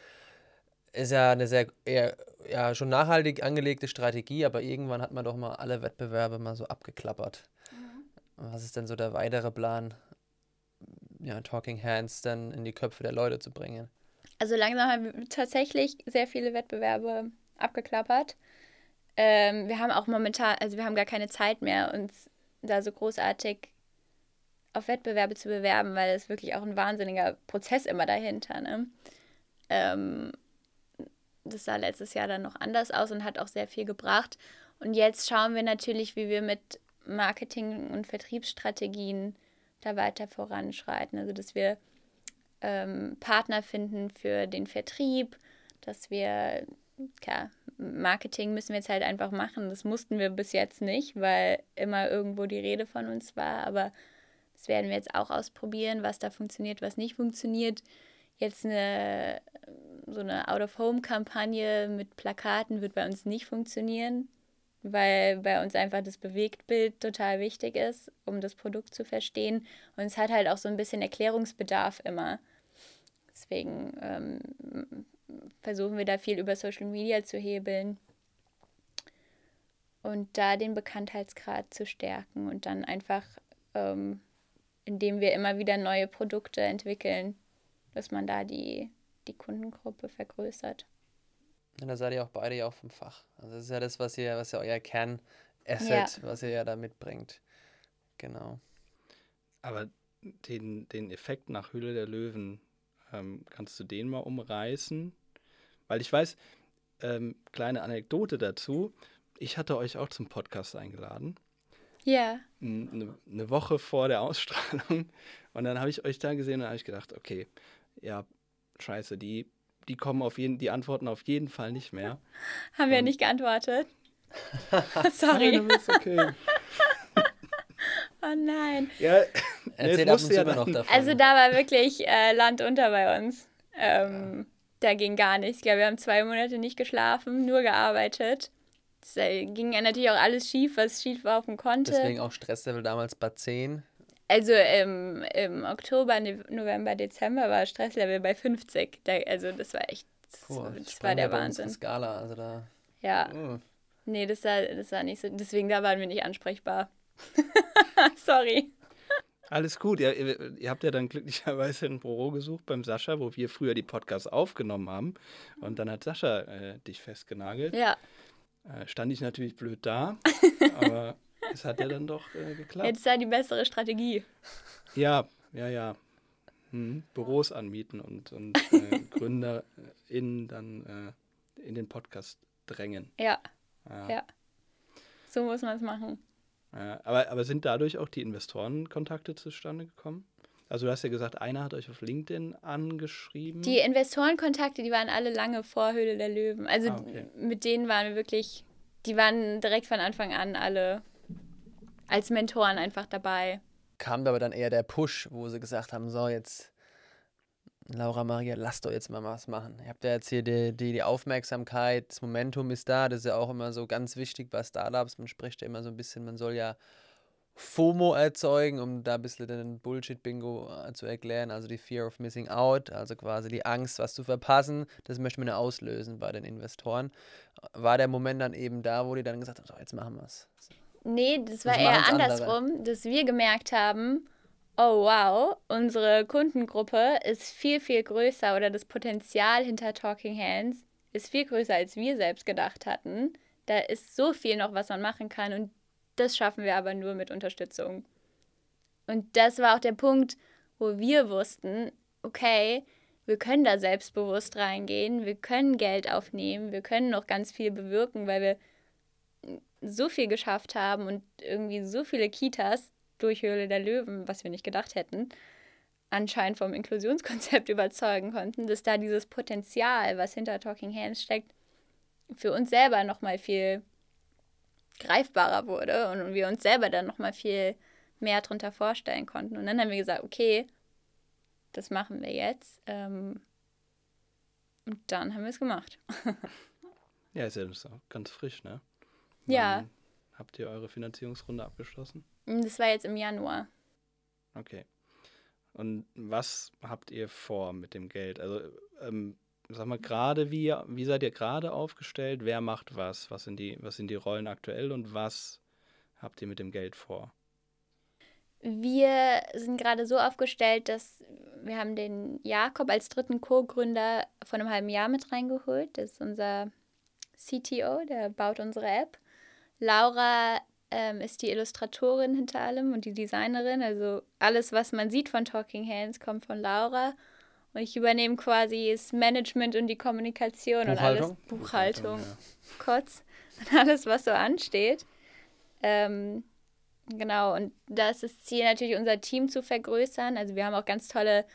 ist ja eine sehr eher, ja, schon nachhaltig angelegte Strategie, aber irgendwann hat man doch mal alle Wettbewerbe mal so abgeklappert. Mhm. Was ist denn so der weitere Plan, ja, Talking Hands dann in die Köpfe der Leute zu bringen? Also langsam haben wir tatsächlich sehr viele Wettbewerbe abgeklappert. Ähm, wir haben auch momentan, also wir haben gar keine Zeit mehr, uns da so großartig auf Wettbewerbe zu bewerben, weil es wirklich auch ein wahnsinniger Prozess immer dahinter. Ne? Ähm, das sah letztes Jahr dann noch anders aus und hat auch sehr viel gebracht. Und jetzt schauen wir natürlich, wie wir mit Marketing- und Vertriebsstrategien da weiter voranschreiten. Also, dass wir ähm, Partner finden für den Vertrieb, dass wir, klar, Marketing müssen wir jetzt halt einfach machen. Das mussten wir bis jetzt nicht, weil immer irgendwo die Rede von uns war. Aber das werden wir jetzt auch ausprobieren, was da funktioniert, was nicht funktioniert. Jetzt eine so eine Out-of-Home-Kampagne mit Plakaten wird bei uns nicht funktionieren, weil bei uns einfach das Bewegtbild total wichtig ist, um das Produkt zu verstehen. Und es hat halt auch so ein bisschen Erklärungsbedarf immer. Deswegen ähm, versuchen wir da viel über Social Media zu hebeln und da den Bekanntheitsgrad zu stärken und dann einfach, ähm, indem wir immer wieder neue Produkte entwickeln, dass man da die die Kundengruppe vergrößert. Und da seid ihr auch beide ja auch vom Fach. Also das ist ja das, was ihr, was ja euer Kernasset, ja. was ihr ja da mitbringt. Genau. Aber den, den Effekt nach Höhle der Löwen, ähm, kannst du den mal umreißen? Weil ich weiß, ähm, kleine Anekdote dazu, ich hatte euch auch zum Podcast eingeladen. Ja. Eine, eine Woche vor der Ausstrahlung. Und dann habe ich euch da gesehen und habe ich gedacht, okay, ja, scheiße, die, die kommen auf jeden, die antworten auf jeden Fall nicht mehr. Haben wir nicht geantwortet? Sorry. Nein, okay. oh nein. Ja, Erzähl uns ja immer noch davon. Also da war wirklich äh, Land unter bei uns. Ähm, ja. Da ging gar nichts. Ich glaube, wir haben zwei Monate nicht geschlafen, nur gearbeitet. Es äh, ging ja natürlich auch alles schief, was schief laufen konnte. Deswegen auch Stresslevel damals bei 10. Also im, im Oktober, November, Dezember war Stresslevel bei 50. Da, also das war echt, das, Puh, das war der Wahnsinn. Skala, also da. Ja. Uh. Nee, das war, das war nicht so. Deswegen da waren wir nicht ansprechbar. Sorry. Alles gut. Ihr, ihr, ihr, habt ja dann glücklicherweise ein Büro gesucht beim Sascha, wo wir früher die Podcasts aufgenommen haben. Und dann hat Sascha äh, dich festgenagelt. Ja. Äh, stand ich natürlich blöd da. aber es hat ja dann doch äh, geklappt. Jetzt sei die bessere Strategie. Ja, ja, ja. Hm. Büros anmieten und, und äh, GründerInnen dann äh, in den Podcast drängen. Ja. ja. ja. So muss man es machen. Ja, aber, aber sind dadurch auch die Investorenkontakte zustande gekommen? Also du hast ja gesagt, einer hat euch auf LinkedIn angeschrieben. Die Investorenkontakte, die waren alle lange vor Höhle der Löwen. Also ah, okay. mit denen waren wir wirklich, die waren direkt von Anfang an alle als Mentoren einfach dabei. Kam aber dann eher der Push, wo sie gesagt haben, so jetzt Laura Maria, lass doch jetzt mal was machen. Ihr habt ja jetzt hier die, die, die Aufmerksamkeit, das Momentum ist da, das ist ja auch immer so ganz wichtig bei Startups. Man spricht ja immer so ein bisschen, man soll ja FOMO erzeugen, um da ein bisschen den Bullshit-Bingo äh, zu erklären, also die Fear of Missing Out, also quasi die Angst, was zu verpassen, das möchte man ja auslösen bei den Investoren. War der Moment dann eben da, wo die dann gesagt haben, so, jetzt machen wir es. Nee, das war das eher andersrum, andere. dass wir gemerkt haben, oh wow, unsere Kundengruppe ist viel, viel größer oder das Potenzial hinter Talking Hands ist viel größer, als wir selbst gedacht hatten. Da ist so viel noch, was man machen kann und das schaffen wir aber nur mit Unterstützung. Und das war auch der Punkt, wo wir wussten, okay, wir können da selbstbewusst reingehen, wir können Geld aufnehmen, wir können noch ganz viel bewirken, weil wir so viel geschafft haben und irgendwie so viele Kitas durch Höhle der Löwen, was wir nicht gedacht hätten, anscheinend vom Inklusionskonzept überzeugen konnten, dass da dieses Potenzial, was hinter Talking Hands steckt, für uns selber nochmal viel greifbarer wurde und wir uns selber dann nochmal viel mehr darunter vorstellen konnten. Und dann haben wir gesagt, okay, das machen wir jetzt. Ähm, und dann haben wir es gemacht. ja, ist ja ganz frisch, ne? Ja. Habt ihr eure Finanzierungsrunde abgeschlossen? Das war jetzt im Januar. Okay. Und was habt ihr vor mit dem Geld? Also, ähm, sag mal, gerade wie, wie seid ihr gerade aufgestellt? Wer macht was? Was sind, die, was sind die Rollen aktuell und was habt ihr mit dem Geld vor? Wir sind gerade so aufgestellt, dass wir haben den Jakob als dritten Co-Gründer vor einem halben Jahr mit reingeholt. Das ist unser CTO, der baut unsere App. Laura ähm, ist die Illustratorin hinter allem und die Designerin. Also alles, was man sieht von Talking Hands, kommt von Laura. Und ich übernehme quasi das Management und die Kommunikation und alles. Buchhaltung, Buchhaltung ja. kurz. Und alles, was so ansteht. Ähm, genau, und da ist das Ziel natürlich, unser Team zu vergrößern. Also wir haben auch ganz tolle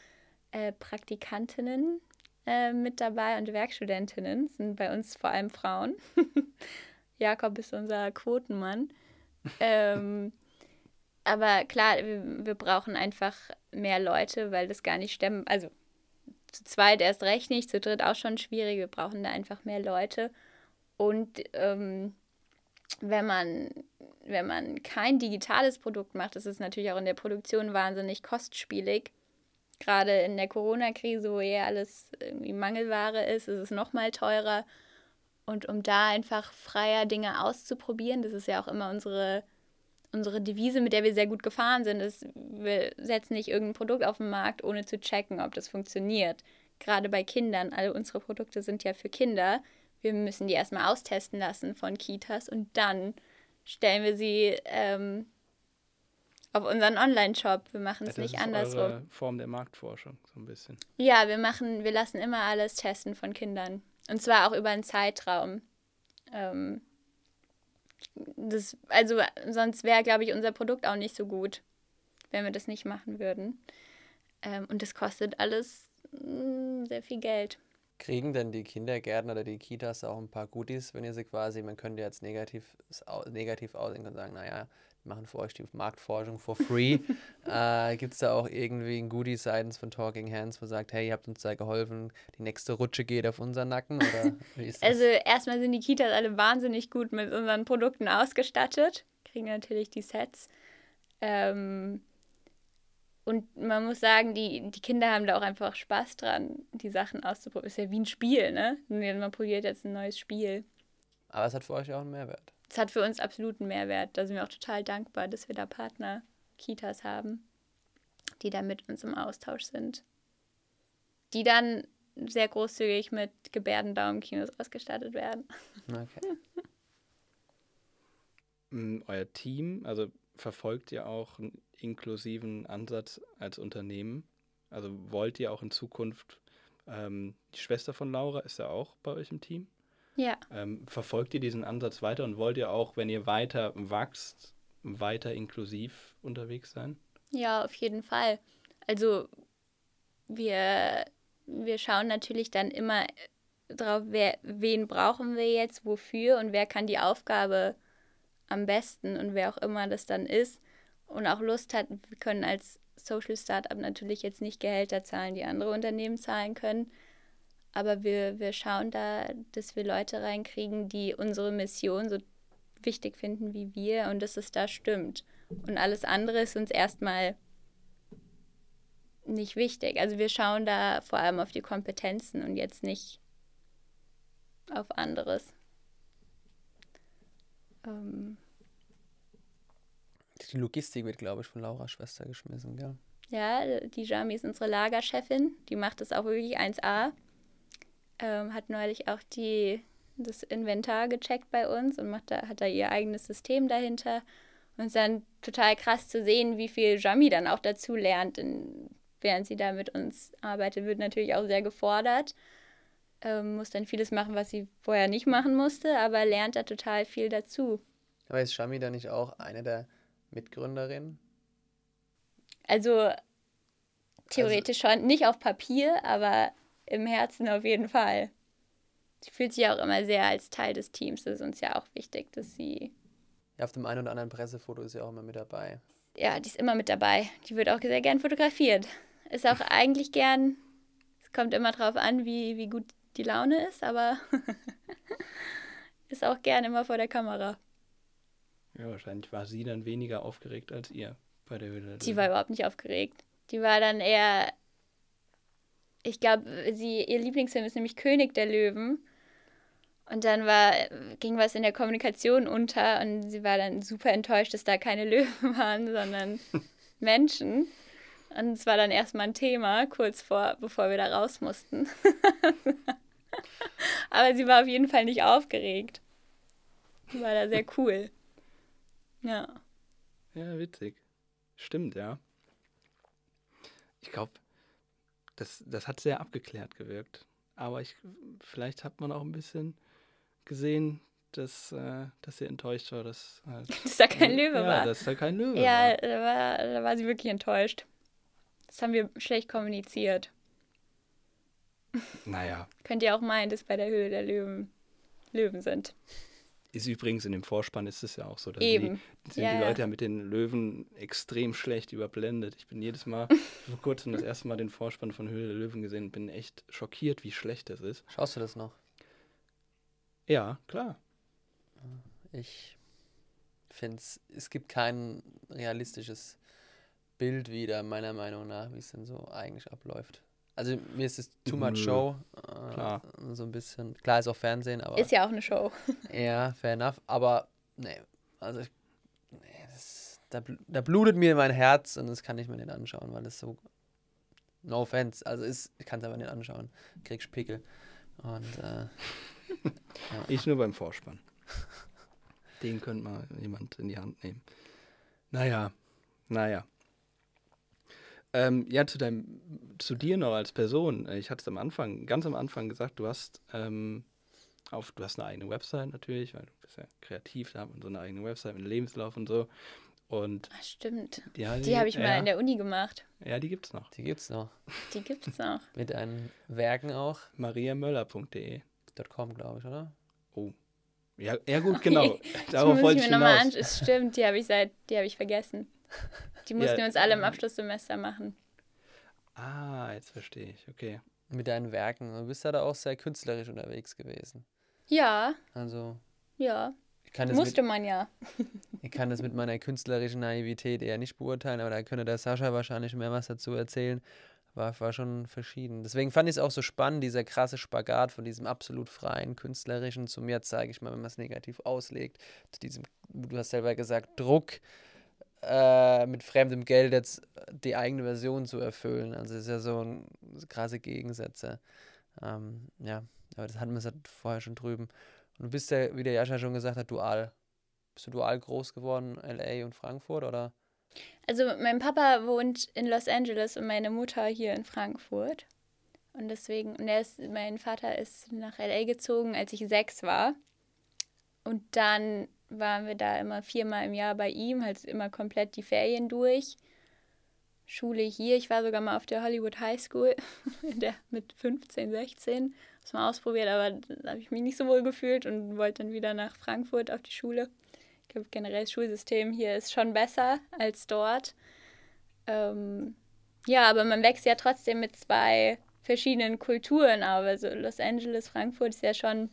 äh, Praktikantinnen äh, mit dabei und Werkstudentinnen. Das sind bei uns vor allem Frauen. Jakob ist unser Quotenmann. ähm, aber klar, wir, wir, brauchen einfach mehr Leute, weil das gar nicht stemmen. Also zu zweit erst recht nicht, zu dritt auch schon schwierig. Wir brauchen da einfach mehr Leute. Und ähm, wenn man wenn man kein digitales Produkt macht, ist es natürlich auch in der Produktion wahnsinnig kostspielig. Gerade in der Corona-Krise, wo eher alles irgendwie Mangelware ist, ist es noch mal teurer. Und um da einfach freier Dinge auszuprobieren, das ist ja auch immer unsere, unsere Devise, mit der wir sehr gut gefahren sind, ist, wir setzen nicht irgendein Produkt auf den Markt, ohne zu checken, ob das funktioniert. Gerade bei Kindern, alle unsere Produkte sind ja für Kinder. Wir müssen die erstmal austesten lassen von Kitas und dann stellen wir sie ähm, auf unseren Online-Shop. Wir machen es ja, nicht andersrum. Eure Form der Marktforschung, so ein bisschen. Ja, wir machen, wir lassen immer alles testen von Kindern. Und zwar auch über einen Zeitraum. Ähm, das, also sonst wäre, glaube ich, unser Produkt auch nicht so gut, wenn wir das nicht machen würden. Ähm, und das kostet alles mh, mm, sehr viel Geld. Kriegen denn die Kindergärten oder die Kitas auch ein paar Goodies, wenn ihr sie quasi, man könnte jetzt negativ, negativ aussehen und sagen, naja, machen für euch die Marktforschung for free. äh, Gibt es da auch irgendwie ein Goodie seitens von Talking Hands, wo sagt, hey, ihr habt uns da geholfen, die nächste Rutsche geht auf unseren Nacken? Oder wie ist das? Also erstmal sind die Kitas alle wahnsinnig gut mit unseren Produkten ausgestattet, kriegen natürlich die Sets. Ähm, und man muss sagen, die, die Kinder haben da auch einfach Spaß dran, die Sachen auszuprobieren. Ist ja wie ein Spiel, ne? Man probiert jetzt ein neues Spiel. Aber es hat für euch auch einen Mehrwert. Es hat für uns absolut einen Mehrwert. Da sind wir auch total dankbar, dass wir da Partner, Kitas haben, die da mit uns im Austausch sind. Die dann sehr großzügig mit Gebärdendaumenkinos ausgestattet werden. Okay. Mm, euer Team, also verfolgt ihr auch einen inklusiven Ansatz als Unternehmen? Also wollt ihr auch in Zukunft, ähm, die Schwester von Laura ist ja auch bei euch im Team? Ja. Ähm, verfolgt ihr diesen Ansatz weiter und wollt ihr auch, wenn ihr weiter wachst, weiter inklusiv unterwegs sein? Ja, auf jeden Fall. Also wir, wir schauen natürlich dann immer drauf, wer, wen brauchen wir jetzt, wofür und wer kann die Aufgabe am besten und wer auch immer das dann ist und auch Lust hat, wir können als Social Startup natürlich jetzt nicht Gehälter zahlen, die andere Unternehmen zahlen können. Aber wir, wir schauen da, dass wir Leute reinkriegen, die unsere Mission so wichtig finden wie wir und dass es da stimmt. Und alles andere ist uns erstmal nicht wichtig. Also wir schauen da vor allem auf die Kompetenzen und jetzt nicht auf anderes. Ähm. Die Logistik wird, glaube ich, von Laura Schwester geschmissen, gell? Ja, die Jami ist unsere Lagerchefin. Die macht das auch wirklich 1A. Ähm, hat neulich auch die, das Inventar gecheckt bei uns und macht da, hat da ihr eigenes System dahinter. Und es ist dann total krass zu sehen, wie viel Jami dann auch dazu lernt, in, während sie da mit uns arbeitet. Wird natürlich auch sehr gefordert. Ähm, muss dann vieles machen, was sie vorher nicht machen musste, aber lernt da total viel dazu. Aber ist Shami da nicht auch eine der Mitgründerinnen? Also theoretisch also, schon, nicht auf Papier, aber im Herzen auf jeden Fall. Sie fühlt sich auch immer sehr als Teil des Teams. Das ist uns ja auch wichtig, dass sie. Ja, auf dem einen oder anderen Pressefoto ist sie auch immer mit dabei. Ja, die ist immer mit dabei. Die wird auch sehr gern fotografiert. Ist auch eigentlich gern. Es kommt immer drauf an, wie, wie gut die Laune ist, aber ist auch gern immer vor der Kamera. Ja, wahrscheinlich war sie dann weniger aufgeregt als ihr bei der Höhle. Sie war überhaupt nicht aufgeregt. Die war dann eher, ich glaube, sie ihr Lieblingsfilm ist nämlich König der Löwen. Und dann war, ging was in der Kommunikation unter und sie war dann super enttäuscht, dass da keine Löwen waren, sondern Menschen. Und es war dann erstmal ein Thema, kurz vor, bevor wir da raus mussten. Aber sie war auf jeden Fall nicht aufgeregt. Sie war da sehr cool. Ja. Ja, witzig. Stimmt, ja. Ich glaube, das, das hat sehr abgeklärt gewirkt. Aber ich, vielleicht hat man auch ein bisschen gesehen, dass, äh, dass sie enttäuscht war, dass, halt, dass da kein Löwe ja, war. dass da kein Löwe ja, war. Da war, da war sie wirklich enttäuscht. Das haben wir schlecht kommuniziert. Naja. Könnt ihr auch meinen, dass bei der Höhle der Löwen Löwen sind. Ist übrigens in dem Vorspann ist es ja auch so, dass Eben. Die, sind ja, die Leute ja mit den Löwen extrem schlecht überblendet. Ich bin jedes Mal vor kurzem das erste Mal den Vorspann von Höhle der Löwen gesehen und bin echt schockiert, wie schlecht das ist. Schaust du das noch? Ja, klar. Ich finde es, gibt kein realistisches Bild wieder, meiner Meinung nach, wie es denn so eigentlich abläuft. Also mir ist es too much Show. Äh, klar. So ein bisschen. Klar ist auch Fernsehen, aber. Ist ja auch eine Show. ja, fair enough. Aber nee, also nee, das, da, da blutet mir mein Herz und das kann ich mir nicht anschauen, weil das so. No offense. Also ist, ich kann es aber nicht anschauen. Kriegst Pickel. Und äh, ja. Ich nur beim Vorspann. Den könnte mal jemand in die Hand nehmen. Naja, naja. Ähm, ja, zu deinem, zu dir noch als Person. Ich hatte es am Anfang, ganz am Anfang gesagt, du hast ähm, auf, du hast eine eigene Website natürlich, weil du bist ja kreativ, da hat man so eine eigene Website mit Lebenslauf und so. Und Ach, stimmt. Ja, die, die habe ich ja, mal in der Uni gemacht. Ja, die gibt's noch. Die gibt's noch. Die gibt's noch. mit deinen Werken auch. mariamöller.de. .com, glaube ich, oder? Oh. Ja, ja gut, genau. Darauf wollte ich mir nochmal anschauen. Stimmt, die habe ich seit, die habe ich vergessen. Die mussten ja, wir uns alle im Abschlusssemester machen. Ah, jetzt verstehe ich, okay. Mit deinen Werken. Du bist ja da auch sehr künstlerisch unterwegs gewesen. Ja. Also. Ja. Musste mit, man ja. ich kann das mit meiner künstlerischen Naivität eher nicht beurteilen, aber da könnte der Sascha wahrscheinlich mehr was dazu erzählen. War, war schon verschieden. Deswegen fand ich es auch so spannend, dieser krasse Spagat von diesem absolut freien, künstlerischen zum jetzt, sage ich mal, wenn man es negativ auslegt, zu diesem, du hast selber gesagt, Druck, äh, mit fremdem Geld jetzt die eigene Version zu erfüllen. Also es ist ja so ein, krasse Gegensätze. Ähm, ja, aber das hatten wir halt vorher schon drüben. Und du bist ja, wie der Jascha schon gesagt hat, dual. Bist du dual groß geworden, LA und Frankfurt, oder? Also mein Papa wohnt in Los Angeles und meine Mutter hier in Frankfurt. Und deswegen, und er ist, mein Vater ist nach LA gezogen, als ich sechs war. Und dann waren wir da immer viermal im Jahr bei ihm, halt immer komplett die Ferien durch. Schule hier, ich war sogar mal auf der Hollywood High School der, mit 15, 16. Das mal ausprobiert, aber da habe ich mich nicht so wohl gefühlt und wollte dann wieder nach Frankfurt auf die Schule. Ich glaube, generell das Schulsystem hier ist schon besser als dort. Ähm, ja, aber man wächst ja trotzdem mit zwei verschiedenen Kulturen auf. Also Los Angeles, Frankfurt ist ja schon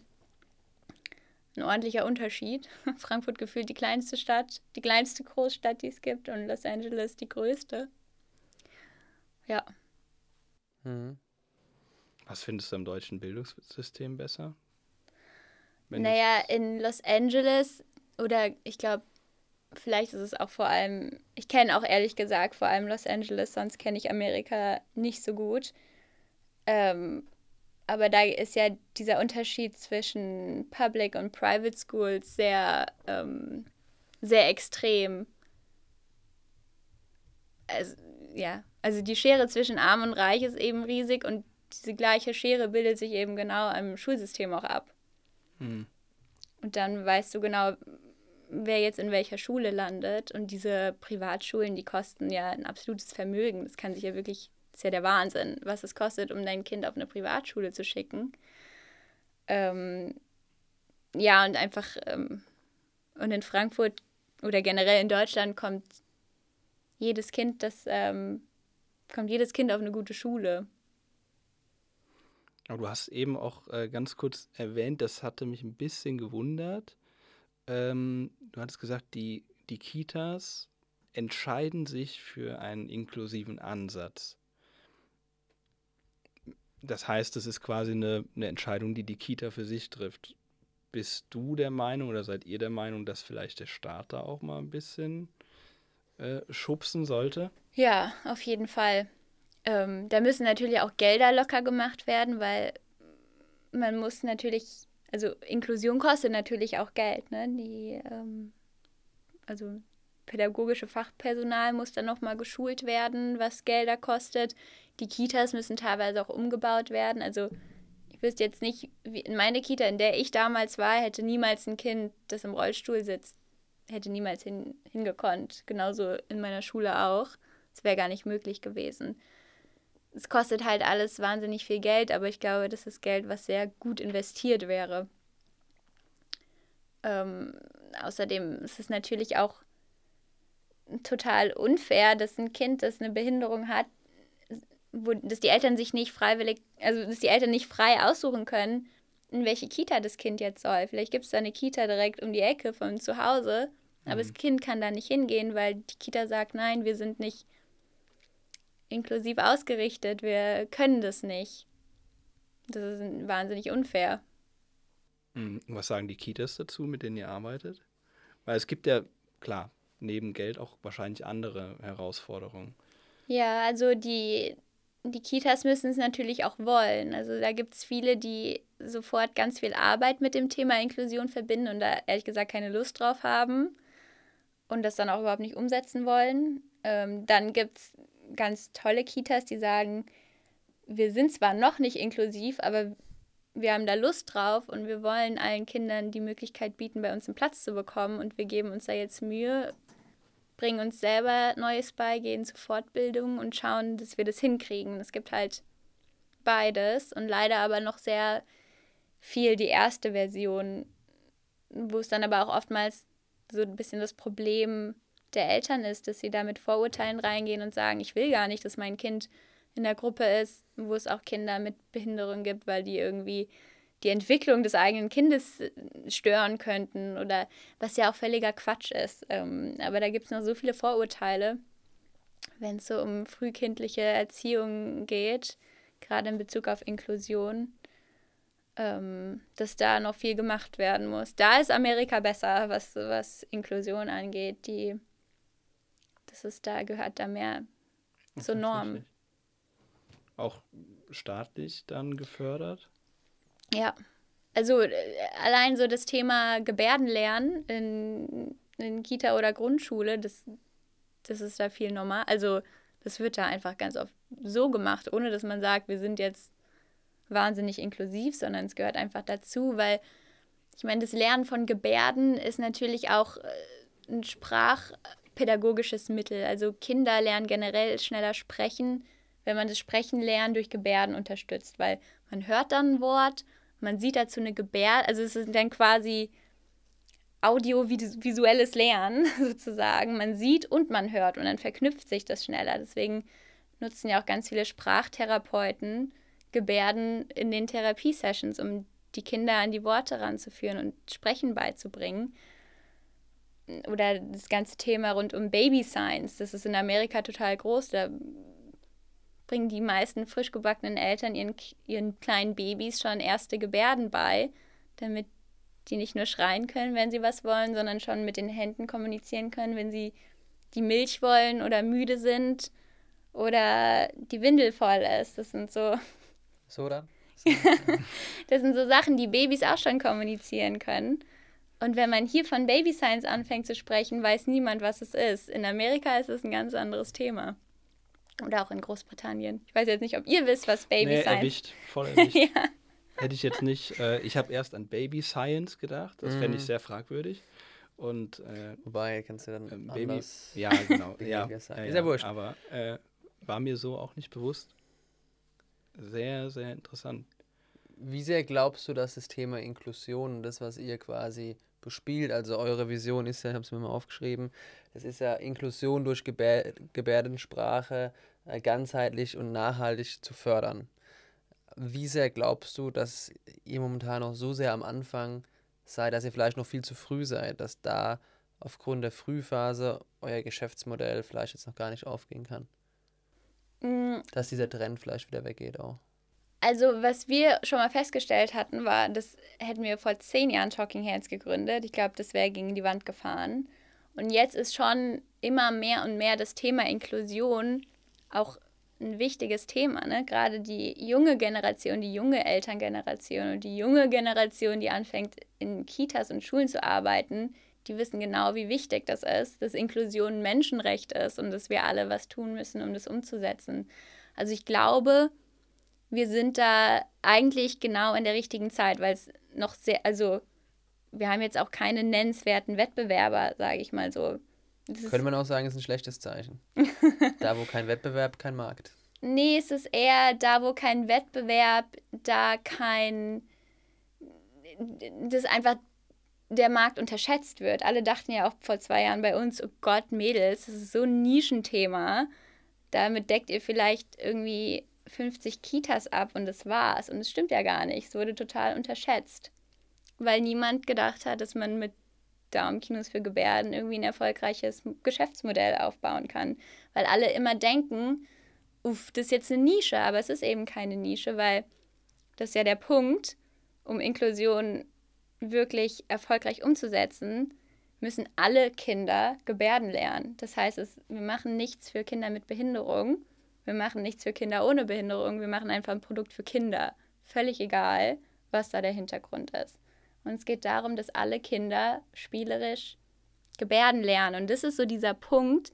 ein ordentlicher Unterschied. Frankfurt gefühlt die kleinste Stadt, die kleinste Großstadt, die es gibt, und Los Angeles die größte. Ja. Hm. Was findest du am deutschen Bildungssystem besser? Wenn naja, in Los Angeles oder ich glaube vielleicht ist es auch vor allem, ich kenne auch ehrlich gesagt vor allem Los Angeles, sonst kenne ich Amerika nicht so gut. Ähm, aber da ist ja dieser Unterschied zwischen Public und Private Schools sehr, ähm, sehr extrem. Also, ja, also die Schere zwischen Arm und Reich ist eben riesig und diese gleiche Schere bildet sich eben genau im Schulsystem auch ab. Hm. Und dann weißt du genau, wer jetzt in welcher Schule landet. Und diese Privatschulen, die kosten ja ein absolutes Vermögen. Das kann sich ja wirklich, ist ja der Wahnsinn, was es kostet, um dein Kind auf eine Privatschule zu schicken. Ähm, ja, und einfach, ähm, und in Frankfurt oder generell in Deutschland kommt jedes Kind, das ähm, kommt jedes Kind auf eine gute Schule. Aber du hast eben auch äh, ganz kurz erwähnt, das hatte mich ein bisschen gewundert. Ähm, du hattest gesagt, die, die Kitas entscheiden sich für einen inklusiven Ansatz. Das heißt, es ist quasi eine, eine Entscheidung, die die Kita für sich trifft. Bist du der Meinung oder seid ihr der Meinung, dass vielleicht der Staat da auch mal ein bisschen äh, schubsen sollte? Ja, auf jeden Fall. Ähm, da müssen natürlich auch Gelder locker gemacht werden, weil man muss natürlich also Inklusion kostet natürlich auch Geld, ne? Die, ähm, also pädagogische Fachpersonal muss dann nochmal geschult werden, was Gelder kostet. Die Kitas müssen teilweise auch umgebaut werden. Also ich wüsste jetzt nicht, wie in meine Kita, in der ich damals war, hätte niemals ein Kind, das im Rollstuhl sitzt, hätte niemals hin, hingekonnt. Genauso in meiner Schule auch. Es wäre gar nicht möglich gewesen es kostet halt alles wahnsinnig viel Geld, aber ich glaube, das ist Geld, was sehr gut investiert wäre. Ähm, außerdem ist es natürlich auch total unfair, dass ein Kind, das eine Behinderung hat, wo, dass die Eltern sich nicht freiwillig, also dass die Eltern nicht frei aussuchen können, in welche Kita das Kind jetzt soll. Vielleicht gibt es da eine Kita direkt um die Ecke von zu Hause, aber mhm. das Kind kann da nicht hingehen, weil die Kita sagt, nein, wir sind nicht inklusiv ausgerichtet. Wir können das nicht. Das ist wahnsinnig unfair. Hm, was sagen die Kitas dazu, mit denen ihr arbeitet? Weil es gibt ja, klar, neben Geld auch wahrscheinlich andere Herausforderungen. Ja, also die, die Kitas müssen es natürlich auch wollen. Also da gibt es viele, die sofort ganz viel Arbeit mit dem Thema Inklusion verbinden und da ehrlich gesagt keine Lust drauf haben und das dann auch überhaupt nicht umsetzen wollen. Ähm, dann gibt es ganz tolle Kitas, die sagen, wir sind zwar noch nicht inklusiv, aber wir haben da Lust drauf und wir wollen allen Kindern die Möglichkeit bieten, bei uns einen Platz zu bekommen und wir geben uns da jetzt Mühe, bringen uns selber Neues bei, gehen zur Fortbildung und schauen, dass wir das hinkriegen. Es gibt halt beides und leider aber noch sehr viel die erste Version, wo es dann aber auch oftmals so ein bisschen das Problem der Eltern ist, dass sie da mit Vorurteilen reingehen und sagen, ich will gar nicht, dass mein Kind in der Gruppe ist, wo es auch Kinder mit Behinderung gibt, weil die irgendwie die Entwicklung des eigenen Kindes äh, stören könnten oder was ja auch völliger Quatsch ist. Ähm, aber da gibt es noch so viele Vorurteile, wenn es so um frühkindliche Erziehung geht, gerade in Bezug auf Inklusion, ähm, dass da noch viel gemacht werden muss. Da ist Amerika besser, was, was Inklusion angeht. Die das ist da, gehört da mehr zur Norm. Auch staatlich dann gefördert? Ja. Also äh, allein so das Thema Gebärdenlernen in, in Kita oder Grundschule, das, das ist da viel normal. Also das wird da einfach ganz oft so gemacht, ohne dass man sagt, wir sind jetzt wahnsinnig inklusiv, sondern es gehört einfach dazu, weil ich meine, das Lernen von Gebärden ist natürlich auch äh, ein Sprach, pädagogisches Mittel. Also Kinder lernen generell schneller sprechen, wenn man das Sprechen lernen durch Gebärden unterstützt, weil man hört dann ein Wort, man sieht dazu eine Gebärde, also es ist dann quasi audiovisuelles Lernen sozusagen. Man sieht und man hört und dann verknüpft sich das schneller. Deswegen nutzen ja auch ganz viele Sprachtherapeuten Gebärden in den Therapiesessions, um die Kinder an die Worte ranzuführen und Sprechen beizubringen oder das ganze Thema rund um Baby Science, das ist in Amerika total groß. Da bringen die meisten frisch gebackenen Eltern ihren, ihren kleinen Babys schon erste Gebärden bei, damit die nicht nur schreien können, wenn sie was wollen, sondern schon mit den Händen kommunizieren können, wenn sie die Milch wollen oder müde sind oder die Windel voll ist. Das sind so. So dann? das sind so Sachen, die Babys auch schon kommunizieren können. Und wenn man hier von Baby Science anfängt zu sprechen, weiß niemand, was es ist. In Amerika ist es ein ganz anderes Thema. Oder auch in Großbritannien. Ich weiß jetzt nicht, ob ihr wisst, was Baby nee, Science erwischt, voll erwischt. ja. Hätte ich jetzt nicht. Äh, ich habe erst an Baby Science gedacht. Das fände ich sehr fragwürdig. Und, äh, Wobei, kannst du dann ähm, Baby, Ja, genau. ja, ja, ist ja wurscht. Aber äh, war mir so auch nicht bewusst. Sehr, sehr interessant. Wie sehr glaubst du, dass das Thema Inklusion, das, was ihr quasi bespielt, also eure Vision ist ja, ich habe es mir mal aufgeschrieben, das ist ja Inklusion durch Gebär Gebärdensprache äh, ganzheitlich und nachhaltig zu fördern. Wie sehr glaubst du, dass ihr momentan noch so sehr am Anfang seid, dass ihr vielleicht noch viel zu früh seid, dass da aufgrund der Frühphase euer Geschäftsmodell vielleicht jetzt noch gar nicht aufgehen kann? Mhm. Dass dieser Trend vielleicht wieder weggeht auch. Also, was wir schon mal festgestellt hatten, war, das hätten wir vor zehn Jahren Talking Hands gegründet. Ich glaube, das wäre gegen die Wand gefahren. Und jetzt ist schon immer mehr und mehr das Thema Inklusion auch ein wichtiges Thema. Ne? Gerade die junge Generation, die junge Elterngeneration und die junge Generation, die anfängt, in Kitas und Schulen zu arbeiten, die wissen genau, wie wichtig das ist, dass Inklusion ein Menschenrecht ist und dass wir alle was tun müssen, um das umzusetzen. Also ich glaube, wir sind da eigentlich genau in der richtigen Zeit, weil es noch sehr, also wir haben jetzt auch keine nennenswerten Wettbewerber, sage ich mal so. Das Könnte man auch sagen, ist ein schlechtes Zeichen. da, wo kein Wettbewerb, kein Markt. Nee, es ist eher da, wo kein Wettbewerb, da kein. das einfach der Markt unterschätzt wird. Alle dachten ja auch vor zwei Jahren bei uns, oh Gott, Mädels, das ist so ein Nischenthema. Damit deckt ihr vielleicht irgendwie 50 Kitas ab und das war's. Und es stimmt ja gar nicht. Es wurde total unterschätzt. Weil niemand gedacht hat, dass man mit Daumenkinos für Gebärden irgendwie ein erfolgreiches Geschäftsmodell aufbauen kann. Weil alle immer denken, uff, das ist jetzt eine Nische, aber es ist eben keine Nische, weil das ist ja der Punkt, um Inklusion wirklich erfolgreich umzusetzen, müssen alle Kinder Gebärden lernen. Das heißt, es, wir machen nichts für Kinder mit Behinderung, wir machen nichts für Kinder ohne Behinderung, wir machen einfach ein Produkt für Kinder. Völlig egal, was da der Hintergrund ist. Und es geht darum, dass alle Kinder spielerisch Gebärden lernen. Und das ist so dieser Punkt,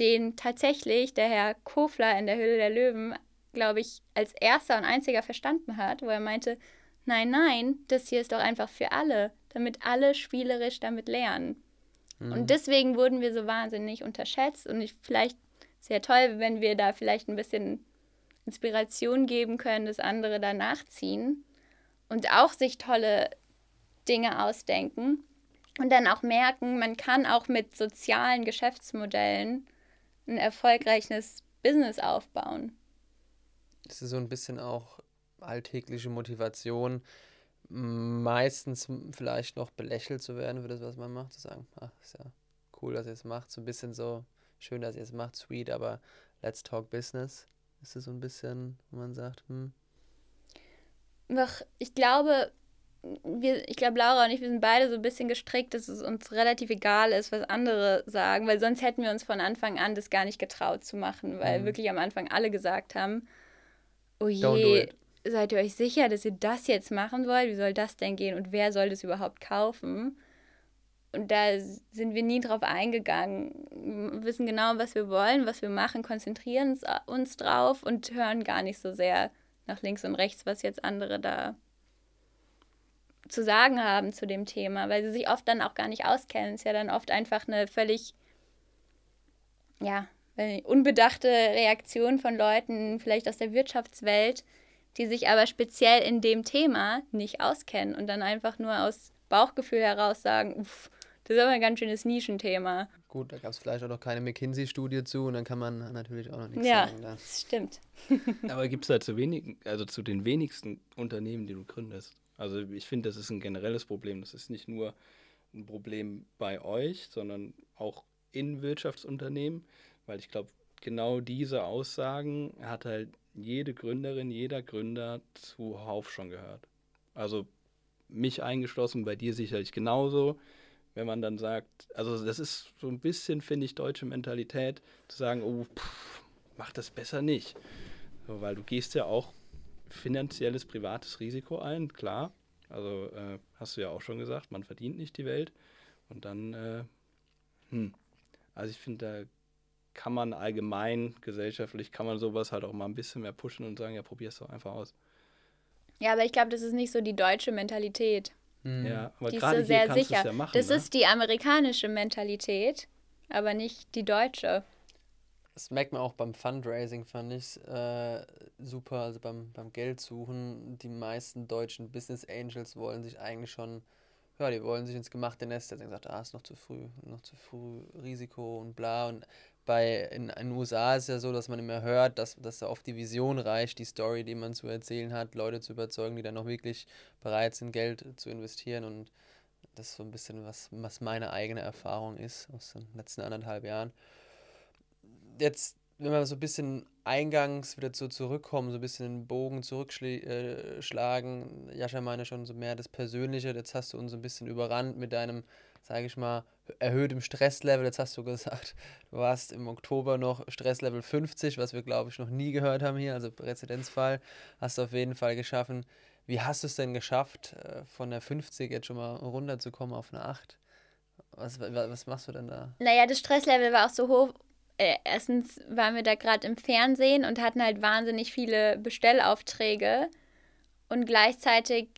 den tatsächlich der Herr Kofler in der Höhle der Löwen, glaube ich, als erster und einziger verstanden hat, wo er meinte, nein, nein, das hier ist doch einfach für alle, damit alle spielerisch damit lernen. Mhm. Und deswegen wurden wir so wahnsinnig unterschätzt und ich, vielleicht sehr toll, wenn wir da vielleicht ein bisschen Inspiration geben können, dass andere da nachziehen und auch sich tolle Dinge ausdenken und dann auch merken, man kann auch mit sozialen Geschäftsmodellen ein erfolgreiches Business aufbauen. Das ist so ein bisschen auch alltägliche Motivation, meistens vielleicht noch belächelt zu werden für das, was man macht, zu sagen, ach, ist ja cool, dass ihr es macht, so ein bisschen so schön, dass ihr es macht, sweet, aber let's talk business. Ist es so ein bisschen, wo man sagt, hm. Ach, ich glaube, wir, ich glaube, Laura und ich, wir sind beide so ein bisschen gestrickt, dass es uns relativ egal ist, was andere sagen, weil sonst hätten wir uns von Anfang an das gar nicht getraut zu machen, weil mhm. wirklich am Anfang alle gesagt haben, oh je, seid ihr euch sicher, dass ihr das jetzt machen wollt? Wie soll das denn gehen? Und wer soll das überhaupt kaufen? Und da sind wir nie drauf eingegangen. Wir wissen genau, was wir wollen, was wir machen, konzentrieren uns drauf und hören gar nicht so sehr nach links und rechts, was jetzt andere da zu sagen haben zu dem Thema, weil sie sich oft dann auch gar nicht auskennen. Es ist ja dann oft einfach eine völlig, ja, unbedachte Reaktion von Leuten, vielleicht aus der Wirtschaftswelt, die sich aber speziell in dem Thema nicht auskennen und dann einfach nur aus Bauchgefühl heraus sagen, uff, das ist aber ein ganz schönes Nischenthema. Gut, da gab es vielleicht auch noch keine McKinsey-Studie zu und dann kann man natürlich auch noch nichts ja, sagen. Ja, das stimmt. aber gibt es da zu wenig, also zu den wenigsten Unternehmen, die du gründest? Also ich finde, das ist ein generelles Problem. Das ist nicht nur ein Problem bei euch, sondern auch in Wirtschaftsunternehmen, weil ich glaube, genau diese Aussagen hat halt jede Gründerin, jeder Gründer zuhauf schon gehört. Also mich eingeschlossen, bei dir sicherlich genauso. Wenn man dann sagt, also das ist so ein bisschen, finde ich, deutsche Mentalität, zu sagen, oh, pff, mach das besser nicht. So, weil du gehst ja auch finanzielles, privates Risiko ein, klar. Also äh, hast du ja auch schon gesagt, man verdient nicht die Welt. Und dann, äh, hm. Also ich finde, da kann man allgemein, gesellschaftlich, kann man sowas halt auch mal ein bisschen mehr pushen und sagen, ja, probier es doch einfach aus. Ja, aber ich glaube, das ist nicht so die deutsche Mentalität. Mhm. Ja, aber die gerade ist so sehr sicher. ja machen, das ne? ist die amerikanische Mentalität, aber nicht die deutsche. Das merkt man auch beim Fundraising, fand ich äh, super. Also beim, beim Geldsuchen, die meisten deutschen Business Angels wollen sich eigentlich schon, ja, die wollen sich ins gemachte Nest. setzen. gesagt, ah, ist noch zu früh, noch zu früh Risiko und bla. Und bei in, in den USA ist ja so, dass man immer hört, dass, dass da oft die Vision reicht, die Story, die man zu erzählen hat, Leute zu überzeugen, die dann noch wirklich bereit sind, Geld zu investieren. Und das ist so ein bisschen, was, was meine eigene Erfahrung ist aus den letzten anderthalb Jahren. Jetzt, wenn wir so ein bisschen eingangs wieder so zurückkommen, so ein bisschen den Bogen zurückschlagen, äh, Jascha meine schon so mehr das Persönliche, jetzt hast du uns ein bisschen überrannt mit deinem, sage ich mal, erhöhtem Stresslevel. Jetzt hast du gesagt, du warst im Oktober noch Stresslevel 50, was wir, glaube ich, noch nie gehört haben hier, also Präzedenzfall, hast du auf jeden Fall geschaffen. Wie hast du es denn geschafft, äh, von der 50 jetzt schon mal runterzukommen auf eine 8? Was, was machst du denn da? Naja, das Stresslevel war auch so hoch, äh, erstens waren wir da gerade im Fernsehen und hatten halt wahnsinnig viele Bestellaufträge und gleichzeitig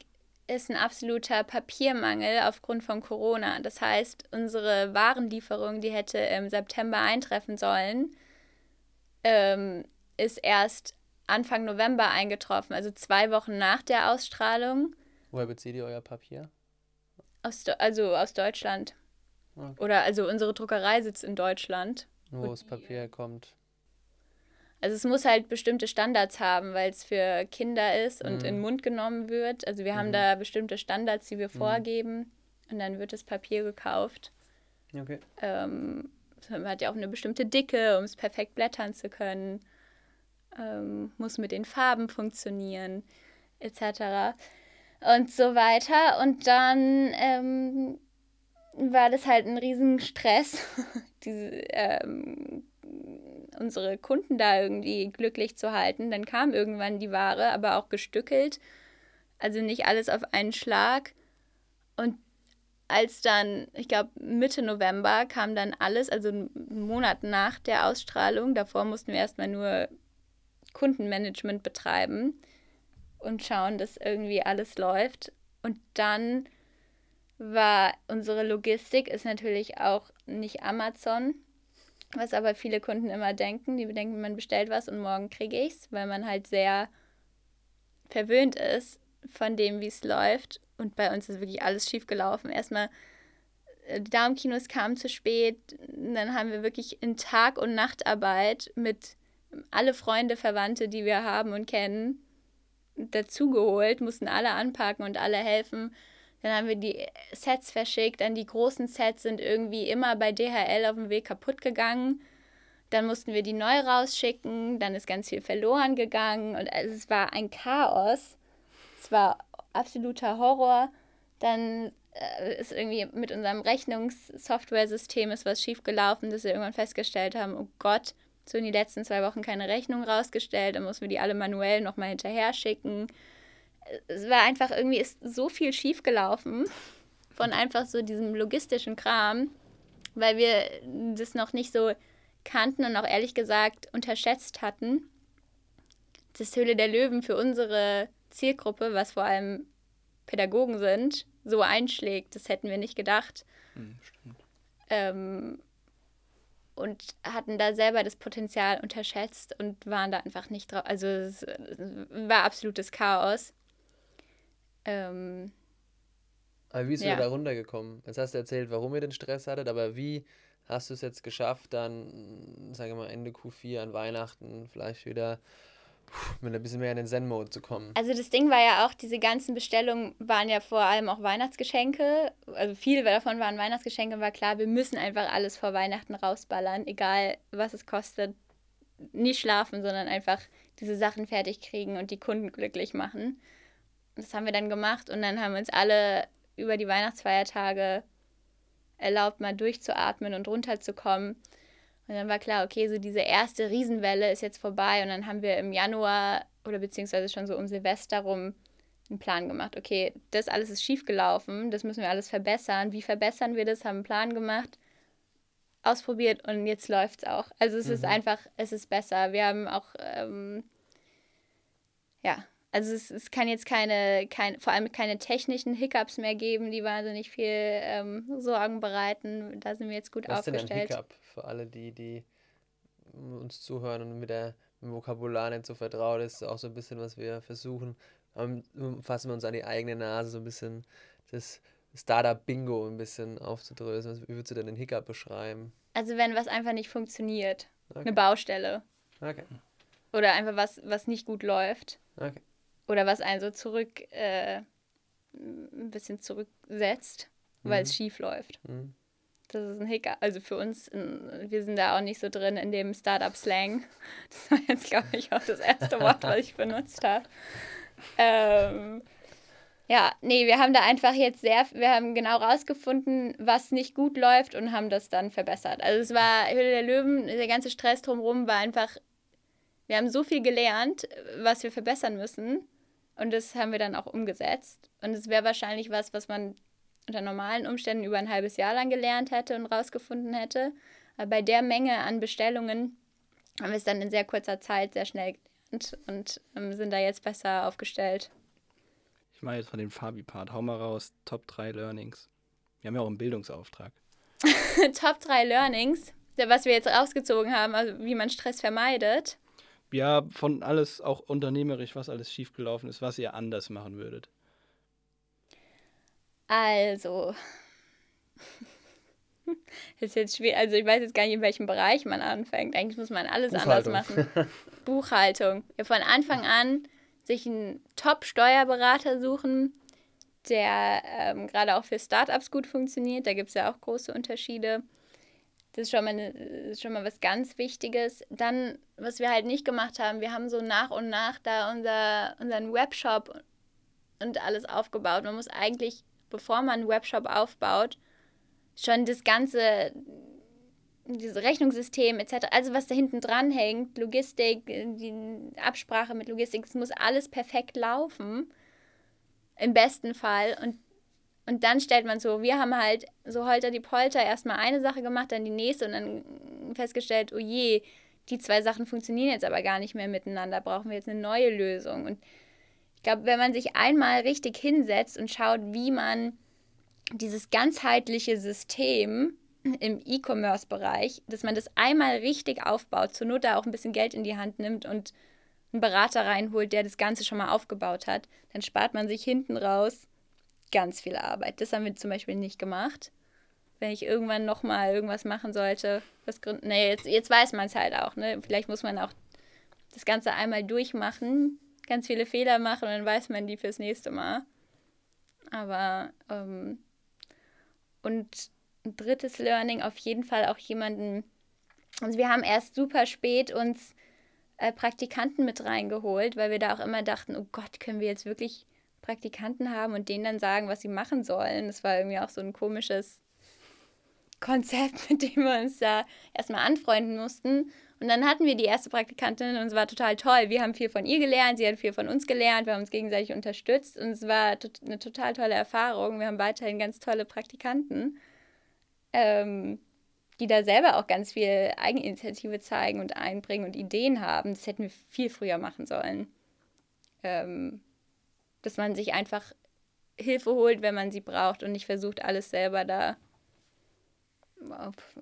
ist ein absoluter Papiermangel aufgrund von Corona. Das heißt, unsere Warenlieferung, die hätte im September eintreffen sollen, ähm, ist erst Anfang November eingetroffen, also zwei Wochen nach der Ausstrahlung. Woher bezieht ihr euer Papier? Aus, also aus Deutschland. Okay. Oder also unsere Druckerei sitzt in Deutschland. Wo das Papier kommt. Also es muss halt bestimmte Standards haben, weil es für Kinder ist und mhm. in den Mund genommen wird. Also wir mhm. haben da bestimmte Standards, die wir mhm. vorgeben und dann wird das Papier gekauft. Okay. Ähm, man hat ja auch eine bestimmte Dicke, um es perfekt blättern zu können. Ähm, muss mit den Farben funktionieren, etc. Und so weiter. Und dann ähm, war das halt ein Riesenstress, diese, ähm, unsere Kunden da irgendwie glücklich zu halten. Dann kam irgendwann die Ware, aber auch gestückelt. Also nicht alles auf einen Schlag. Und als dann, ich glaube, Mitte November kam dann alles, also einen Monat nach der Ausstrahlung. Davor mussten wir erstmal nur Kundenmanagement betreiben und schauen, dass irgendwie alles läuft. Und dann war unsere Logistik ist natürlich auch nicht Amazon, was aber viele Kunden immer denken. Die denken, man bestellt was und morgen kriege ich es, weil man halt sehr verwöhnt ist von dem, wie es läuft. Und bei uns ist wirklich alles schief gelaufen. Erstmal, äh, die Daumenkinos kamen zu spät. Dann haben wir wirklich in Tag- und Nachtarbeit mit alle Freunde, Verwandte, die wir haben und kennen, dazugeholt, mussten alle anpacken und alle helfen. Dann haben wir die Sets verschickt. Dann die großen Sets sind irgendwie immer bei DHL auf dem Weg kaputt gegangen. Dann mussten wir die neu rausschicken. Dann ist ganz viel verloren gegangen. Und also es war ein Chaos. Es war absoluter Horror. Dann äh, ist irgendwie mit unserem Rechnungssoftware-System ist was schiefgelaufen, dass wir irgendwann festgestellt haben, oh Gott, so in die letzten zwei Wochen keine Rechnung rausgestellt. Dann mussten wir die alle manuell nochmal hinterher schicken es war einfach irgendwie ist so viel schiefgelaufen von einfach so diesem logistischen Kram, weil wir das noch nicht so kannten und auch ehrlich gesagt unterschätzt hatten. Das Höhle der Löwen für unsere Zielgruppe, was vor allem Pädagogen sind, so einschlägt. Das hätten wir nicht gedacht. Hm, stimmt. Ähm, und hatten da selber das Potenzial unterschätzt und waren da einfach nicht drauf. Also es war absolutes Chaos. Ähm, aber wie bist ja. du da runtergekommen? Jetzt hast du erzählt, warum ihr den Stress hattet, aber wie hast du es jetzt geschafft, dann, sage ich mal, Ende Q4 an Weihnachten vielleicht wieder mit ein bisschen mehr in den Zen-Mode zu kommen? Also das Ding war ja auch, diese ganzen Bestellungen waren ja vor allem auch Weihnachtsgeschenke. Also viele davon waren Weihnachtsgeschenke, war klar, wir müssen einfach alles vor Weihnachten rausballern, egal was es kostet. Nicht schlafen, sondern einfach diese Sachen fertig kriegen und die Kunden glücklich machen das haben wir dann gemacht und dann haben wir uns alle über die Weihnachtsfeiertage erlaubt, mal durchzuatmen und runterzukommen. Und dann war klar, okay, so diese erste Riesenwelle ist jetzt vorbei und dann haben wir im Januar oder beziehungsweise schon so um Silvester rum einen Plan gemacht. Okay, das alles ist schiefgelaufen, das müssen wir alles verbessern. Wie verbessern wir das? Haben einen Plan gemacht, ausprobiert und jetzt läuft es auch. Also es mhm. ist einfach, es ist besser. Wir haben auch, ähm, ja, also es, es kann jetzt keine, kein, vor allem keine technischen Hiccups mehr geben, die wahnsinnig viel ähm, Sorgen bereiten. Da sind wir jetzt gut Was aufgestellt. Was ist denn ein Hiccup für alle, die, die uns zuhören und mit, der, Vokabular nicht so vertraut ist? Auch so ein bisschen, was wir versuchen. Um, fassen wir uns an die eigene Nase, so ein bisschen das Startup-Bingo ein bisschen aufzudröseln. Wie würdest du denn den Hiccup beschreiben? Also wenn was einfach nicht funktioniert. Okay. Eine Baustelle. Okay. Oder einfach was, was nicht gut läuft. Okay. Oder was einen so zurück, äh, ein bisschen zurücksetzt, mhm. weil es schief läuft. Mhm. Das ist ein Hiccup. Also für uns, wir sind da auch nicht so drin in dem Startup-Slang. Das war jetzt, glaube ich, auch das erste Wort, was ich benutzt habe. Ähm, ja, nee, wir haben da einfach jetzt sehr, wir haben genau rausgefunden, was nicht gut läuft und haben das dann verbessert. Also es war Höhle der Löwen, der ganze Stress drumherum war einfach, wir haben so viel gelernt, was wir verbessern müssen und das haben wir dann auch umgesetzt. Und es wäre wahrscheinlich was, was man unter normalen Umständen über ein halbes Jahr lang gelernt hätte und rausgefunden hätte. Aber bei der Menge an Bestellungen haben wir es dann in sehr kurzer Zeit sehr schnell gelernt und ähm, sind da jetzt besser aufgestellt. Ich mache jetzt von dem Fabi-Part. Hau mal raus, Top 3 Learnings. Wir haben ja auch einen Bildungsauftrag. Top 3 Learnings, was wir jetzt rausgezogen haben, also wie man Stress vermeidet. Ja, von alles, auch unternehmerisch, was alles schiefgelaufen ist, was ihr anders machen würdet. Also. ist jetzt schwierig. Also ich weiß jetzt gar nicht, in welchem Bereich man anfängt. Eigentlich muss man alles anders machen. Buchhaltung. Ja, von Anfang an sich einen Top-Steuerberater suchen, der ähm, gerade auch für Startups gut funktioniert. Da gibt es ja auch große Unterschiede. Das ist schon mal, eine, schon mal was ganz Wichtiges. Dann, was wir halt nicht gemacht haben, wir haben so nach und nach da unser, unseren Webshop und alles aufgebaut. Man muss eigentlich, bevor man einen Webshop aufbaut, schon das ganze dieses Rechnungssystem etc., also was da hinten dran hängt, Logistik, die Absprache mit Logistik, es muss alles perfekt laufen, im besten Fall. Und, und dann stellt man so, wir haben halt so holter die Polter erstmal eine Sache gemacht, dann die nächste und dann festgestellt, oh je, die zwei Sachen funktionieren jetzt aber gar nicht mehr miteinander, brauchen wir jetzt eine neue Lösung. Und ich glaube, wenn man sich einmal richtig hinsetzt und schaut, wie man dieses ganzheitliche System im E-Commerce-Bereich, dass man das einmal richtig aufbaut, zur Not da auch ein bisschen Geld in die Hand nimmt und einen Berater reinholt, der das Ganze schon mal aufgebaut hat, dann spart man sich hinten raus ganz viel Arbeit. Das haben wir zum Beispiel nicht gemacht. Wenn ich irgendwann nochmal irgendwas machen sollte, was Gründen. Nee, jetzt, jetzt weiß man es halt auch, ne? Vielleicht muss man auch das Ganze einmal durchmachen, ganz viele Fehler machen und dann weiß man die fürs nächste Mal. Aber ähm, und ein drittes Learning auf jeden Fall auch jemanden. Also wir haben erst super spät uns äh, Praktikanten mit reingeholt, weil wir da auch immer dachten, oh Gott, können wir jetzt wirklich Praktikanten haben und denen dann sagen, was sie machen sollen. Das war irgendwie auch so ein komisches Konzept, mit dem wir uns da erstmal anfreunden mussten. Und dann hatten wir die erste Praktikantin und es war total toll. Wir haben viel von ihr gelernt, sie hat viel von uns gelernt, wir haben uns gegenseitig unterstützt und es war eine total tolle Erfahrung. Wir haben weiterhin ganz tolle Praktikanten ähm, die da selber auch ganz viel Eigeninitiative zeigen und einbringen und Ideen haben. Das hätten wir viel früher machen sollen. Ähm, dass man sich einfach Hilfe holt, wenn man sie braucht und nicht versucht, alles selber da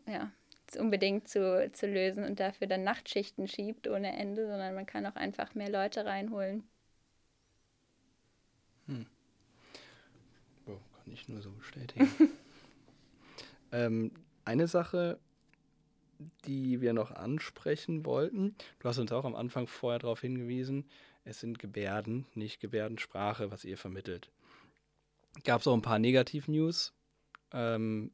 ja, unbedingt zu, zu lösen und dafür dann Nachtschichten schiebt ohne Ende, sondern man kann auch einfach mehr Leute reinholen. Hm. Oh, kann ich nur so bestätigen. Ähm, eine Sache, die wir noch ansprechen wollten, du hast uns auch am Anfang vorher darauf hingewiesen, es sind Gebärden, nicht Gebärdensprache, was ihr vermittelt. Gab es auch ein paar Negativ-News. Ähm,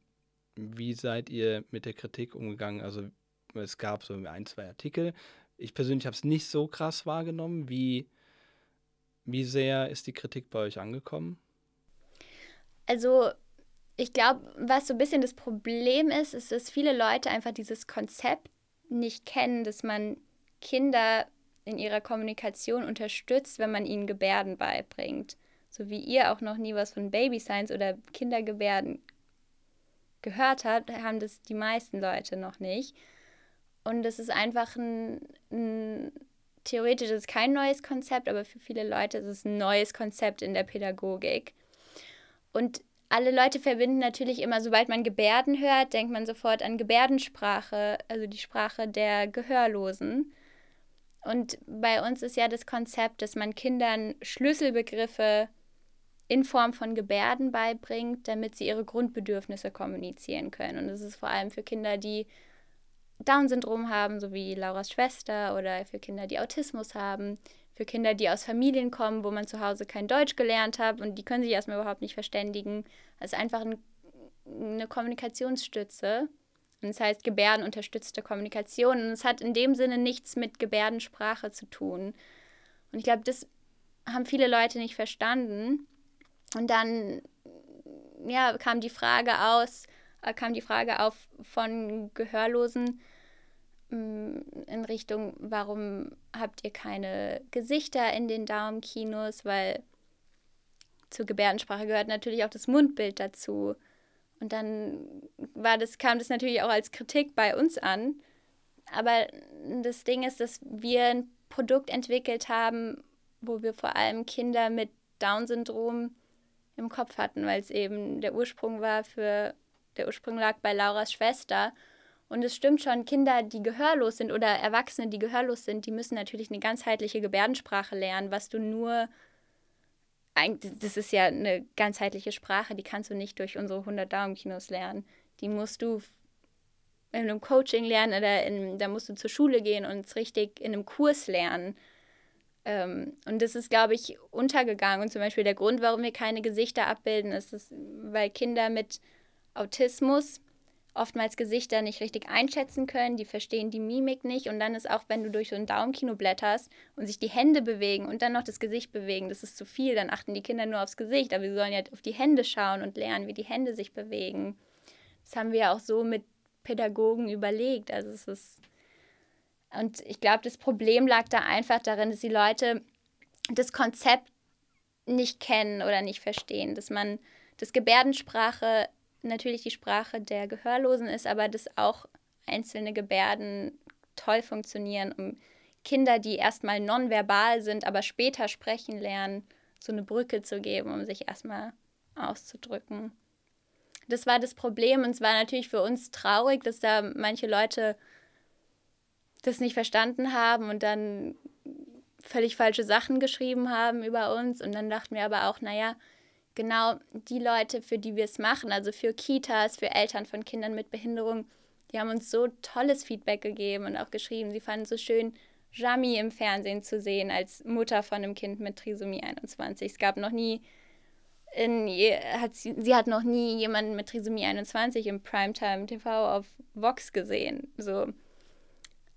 wie seid ihr mit der Kritik umgegangen? Also es gab so ein, zwei Artikel. Ich persönlich habe es nicht so krass wahrgenommen. Wie, Wie sehr ist die Kritik bei euch angekommen? Also ich glaube, was so ein bisschen das Problem ist, ist, dass viele Leute einfach dieses Konzept nicht kennen, dass man Kinder in ihrer Kommunikation unterstützt, wenn man ihnen Gebärden beibringt. So wie ihr auch noch nie was von Baby Science oder Kindergebärden gehört habt, haben das die meisten Leute noch nicht. Und es ist einfach ein, ein theoretisch ist kein neues Konzept, aber für viele Leute ist es ein neues Konzept in der Pädagogik. Und alle Leute verbinden natürlich immer, sobald man Gebärden hört, denkt man sofort an Gebärdensprache, also die Sprache der Gehörlosen. Und bei uns ist ja das Konzept, dass man Kindern Schlüsselbegriffe in Form von Gebärden beibringt, damit sie ihre Grundbedürfnisse kommunizieren können. Und das ist vor allem für Kinder, die Down-Syndrom haben, so wie Lauras Schwester, oder für Kinder, die Autismus haben, für Kinder, die aus Familien kommen, wo man zu Hause kein Deutsch gelernt hat und die können sich erstmal überhaupt nicht verständigen. Ist einfach ein, eine Kommunikationsstütze. Und das heißt gebärdenunterstützte Kommunikation. Und es hat in dem Sinne nichts mit Gebärdensprache zu tun. Und ich glaube, das haben viele Leute nicht verstanden. Und dann ja, kam die Frage aus, äh, kam die Frage auf von Gehörlosen, in Richtung, warum habt ihr keine Gesichter in den Daumenkinos, weil zur Gebärdensprache gehört natürlich auch das Mundbild dazu. Und dann war das, kam das natürlich auch als Kritik bei uns an. Aber das Ding ist, dass wir ein Produkt entwickelt haben, wo wir vor allem Kinder mit Down-Syndrom im Kopf hatten, weil es eben der Ursprung war für, der Ursprung lag bei Lauras Schwester. Und es stimmt schon, Kinder, die gehörlos sind oder Erwachsene, die gehörlos sind, die müssen natürlich eine ganzheitliche Gebärdensprache lernen, was du nur, das ist ja eine ganzheitliche Sprache, die kannst du nicht durch unsere 100 Daumenkinos lernen. Die musst du in einem Coaching lernen oder in, da musst du zur Schule gehen und es richtig in einem Kurs lernen. Ähm, und das ist, glaube ich, untergegangen. Und zum Beispiel der Grund, warum wir keine Gesichter abbilden, ist, dass, weil Kinder mit Autismus oftmals Gesichter nicht richtig einschätzen können, die verstehen die Mimik nicht. Und dann ist auch, wenn du durch so ein Daumenkino blätterst und sich die Hände bewegen und dann noch das Gesicht bewegen, das ist zu viel, dann achten die Kinder nur aufs Gesicht, aber sie sollen ja auf die Hände schauen und lernen, wie die Hände sich bewegen. Das haben wir ja auch so mit Pädagogen überlegt, also es ist und ich glaube, das Problem lag da einfach darin, dass die Leute das Konzept nicht kennen oder nicht verstehen, dass man das Gebärdensprache natürlich die Sprache der Gehörlosen ist, aber dass auch einzelne Gebärden toll funktionieren, um Kinder, die erstmal nonverbal sind, aber später sprechen lernen, so eine Brücke zu geben, um sich erstmal auszudrücken. Das war das Problem und es war natürlich für uns traurig, dass da manche Leute das nicht verstanden haben und dann völlig falsche Sachen geschrieben haben über uns. Und dann dachten wir aber auch, naja, genau die Leute, für die wir es machen, also für Kitas, für Eltern von Kindern mit Behinderung, die haben uns so tolles Feedback gegeben und auch geschrieben. Sie fanden es so schön, Jami im Fernsehen zu sehen als Mutter von einem Kind mit Trisomie 21. Es gab noch nie, in, hat sie, sie hat noch nie jemanden mit Trisomie 21 im Primetime TV auf Vox gesehen. So.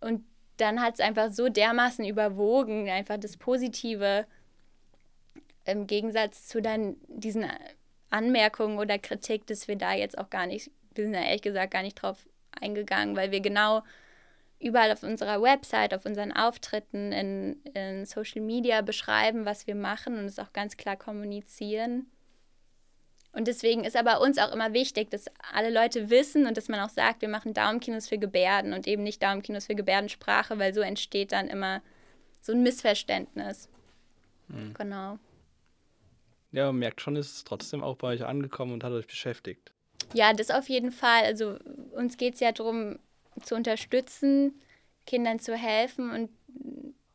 Und dann hat es einfach so dermaßen überwogen, einfach das Positive im Gegensatz zu dann diesen Anmerkungen oder Kritik, dass wir da jetzt auch gar nicht, wir sind ja ehrlich gesagt gar nicht drauf eingegangen, weil wir genau überall auf unserer Website, auf unseren Auftritten, in, in Social Media beschreiben, was wir machen und es auch ganz klar kommunizieren. Und deswegen ist aber uns auch immer wichtig, dass alle Leute wissen und dass man auch sagt, wir machen Daumenkinos für Gebärden und eben nicht Daumenkinos für Gebärdensprache, weil so entsteht dann immer so ein Missverständnis. Mhm. Genau. Ja, man merkt schon, ist es trotzdem auch bei euch angekommen und hat euch beschäftigt. Ja, das auf jeden Fall. Also uns geht es ja darum, zu unterstützen, Kindern zu helfen und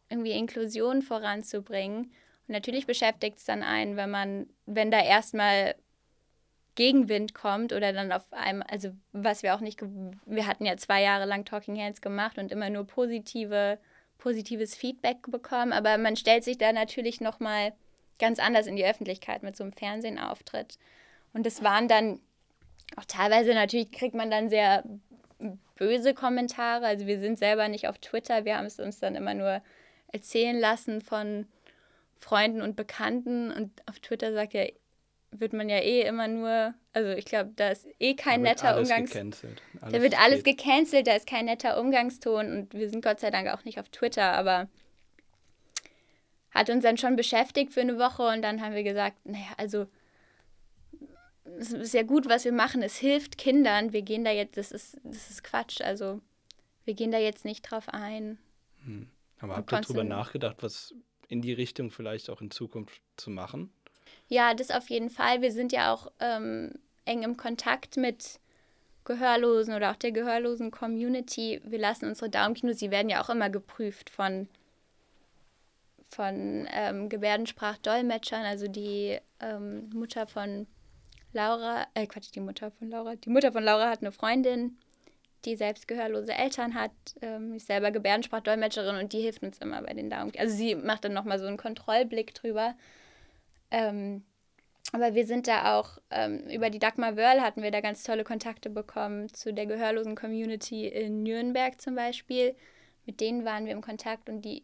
irgendwie Inklusion voranzubringen. Und natürlich beschäftigt es dann einen, wenn man, wenn da erstmal Gegenwind kommt oder dann auf einem, also was wir auch nicht, wir hatten ja zwei Jahre lang Talking Hands gemacht und immer nur positive, positives Feedback bekommen, aber man stellt sich da natürlich nochmal ganz anders in die Öffentlichkeit mit so einem Fernsehenauftritt. Und das waren dann auch teilweise natürlich kriegt man dann sehr böse Kommentare. Also wir sind selber nicht auf Twitter, wir haben es uns dann immer nur erzählen lassen von, Freunden und Bekannten. Und auf Twitter sagt ja, wird man ja eh immer nur, also ich glaube, da ist eh kein netter Umgangs... Da wird alles gecancelt, da ist kein netter Umgangston. Und wir sind Gott sei Dank auch nicht auf Twitter, aber hat uns dann schon beschäftigt für eine Woche und dann haben wir gesagt, naja, also es ist ja gut, was wir machen, es hilft Kindern, wir gehen da jetzt, das ist, das ist Quatsch, also wir gehen da jetzt nicht drauf ein. Hm. Aber habt ihr darüber nachgedacht, was in die Richtung vielleicht auch in Zukunft zu machen? Ja, das auf jeden Fall. Wir sind ja auch ähm, eng im Kontakt mit Gehörlosen oder auch der gehörlosen Community. Wir lassen unsere Daumenkinos, sie werden ja auch immer geprüft von, von ähm, Gebärdensprachdolmetschern. Also die ähm, Mutter von Laura, äh Quatsch, die Mutter von Laura. Die Mutter von Laura hat eine Freundin, die selbst gehörlose Eltern hat, ähm, ist selber Gebärdensprachdolmetscherin und die hilft uns immer bei den Daumen. Also sie macht dann nochmal so einen Kontrollblick drüber. Ähm, aber wir sind da auch, ähm, über die Dagmar Wörl hatten wir da ganz tolle Kontakte bekommen zu der gehörlosen Community in Nürnberg zum Beispiel. Mit denen waren wir im Kontakt und die,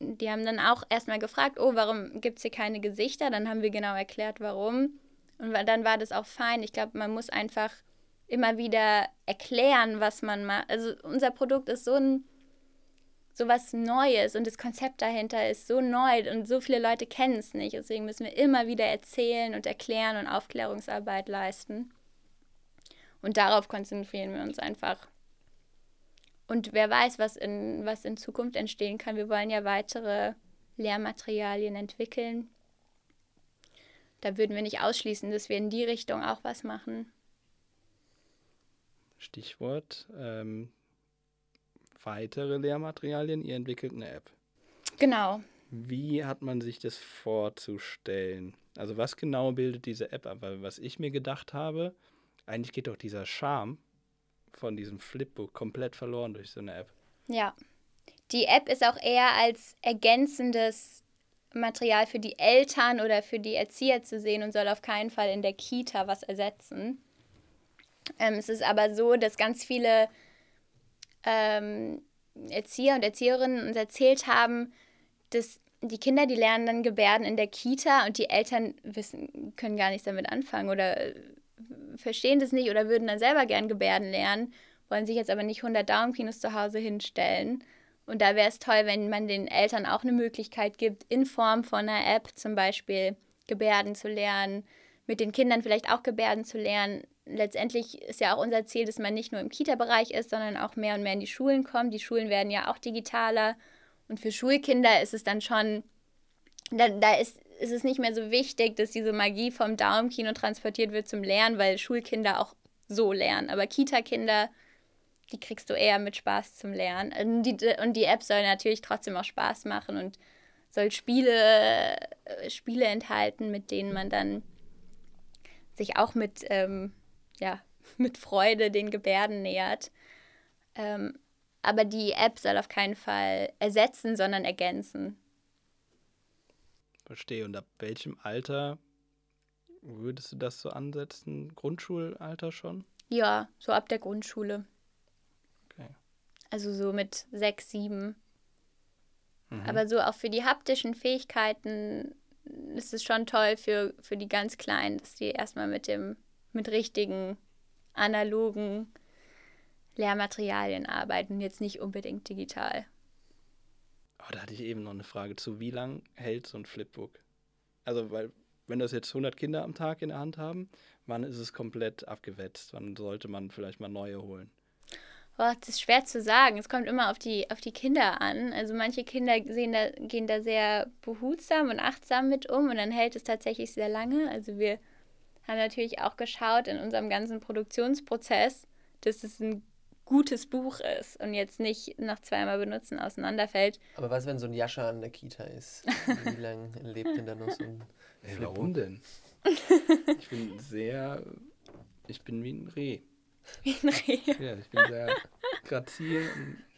die haben dann auch erstmal gefragt, oh, warum gibt es hier keine Gesichter? Dann haben wir genau erklärt, warum. Und dann war das auch fein. Ich glaube, man muss einfach immer wieder erklären, was man macht. Also unser Produkt ist so ein so was Neues und das Konzept dahinter ist so neu und so viele Leute kennen es nicht. Deswegen müssen wir immer wieder erzählen und erklären und Aufklärungsarbeit leisten. Und darauf konzentrieren wir uns einfach. Und wer weiß, was in, was in Zukunft entstehen kann. Wir wollen ja weitere Lehrmaterialien entwickeln. Da würden wir nicht ausschließen, dass wir in die Richtung auch was machen. Stichwort ähm, weitere Lehrmaterialien. Ihr entwickelt eine App. Genau. Wie hat man sich das vorzustellen? Also was genau bildet diese App ab? Weil was ich mir gedacht habe, eigentlich geht doch dieser Charme von diesem Flipbook komplett verloren durch so eine App. Ja. Die App ist auch eher als ergänzendes Material für die Eltern oder für die Erzieher zu sehen und soll auf keinen Fall in der Kita was ersetzen. Ähm, es ist aber so, dass ganz viele ähm, Erzieher und Erzieherinnen uns erzählt haben, dass die Kinder, die lernen dann Gebärden in der Kita und die Eltern wissen, können gar nichts damit anfangen oder äh, verstehen das nicht oder würden dann selber gern Gebärden lernen, wollen sich jetzt aber nicht 100 Daumenkinos zu Hause hinstellen. Und da wäre es toll, wenn man den Eltern auch eine Möglichkeit gibt, in Form von einer App zum Beispiel Gebärden zu lernen, mit den Kindern vielleicht auch Gebärden zu lernen, letztendlich ist ja auch unser Ziel, dass man nicht nur im Kita-Bereich ist, sondern auch mehr und mehr in die Schulen kommt. Die Schulen werden ja auch digitaler. Und für Schulkinder ist es dann schon, da, da ist, ist es nicht mehr so wichtig, dass diese Magie vom Daumenkino transportiert wird zum Lernen, weil Schulkinder auch so lernen. Aber Kita-Kinder, die kriegst du eher mit Spaß zum Lernen. Und die, und die App soll natürlich trotzdem auch Spaß machen und soll Spiele, äh, Spiele enthalten, mit denen man dann sich auch mit ähm, ja, mit Freude den Gebärden nähert. Ähm, aber die App soll auf keinen Fall ersetzen, sondern ergänzen. Verstehe. Und ab welchem Alter würdest du das so ansetzen? Grundschulalter schon? Ja, so ab der Grundschule. Okay. Also so mit sechs, sieben. Mhm. Aber so auch für die haptischen Fähigkeiten ist es schon toll für, für die ganz Kleinen, dass die erstmal mit dem mit richtigen analogen Lehrmaterialien arbeiten, jetzt nicht unbedingt digital. Oh, da hatte ich eben noch eine Frage zu, wie lang hält so ein Flipbook? Also, weil, wenn das jetzt 100 Kinder am Tag in der Hand haben, wann ist es komplett abgewetzt? Wann sollte man vielleicht mal neue holen? Oh, das ist schwer zu sagen. Es kommt immer auf die, auf die Kinder an. Also manche Kinder sehen da, gehen da sehr behutsam und achtsam mit um und dann hält es tatsächlich sehr lange. Also wir haben natürlich auch geschaut in unserem ganzen Produktionsprozess, dass es ein gutes Buch ist und jetzt nicht nach zweimal benutzen auseinanderfällt. Aber was, wenn so ein Jascha an der Kita ist? Wie lange lebt denn da noch so ein Ey, Warum denn? ich bin sehr, ich bin wie ein Reh. Wie ein Reh? Ja, ich bin sehr grazil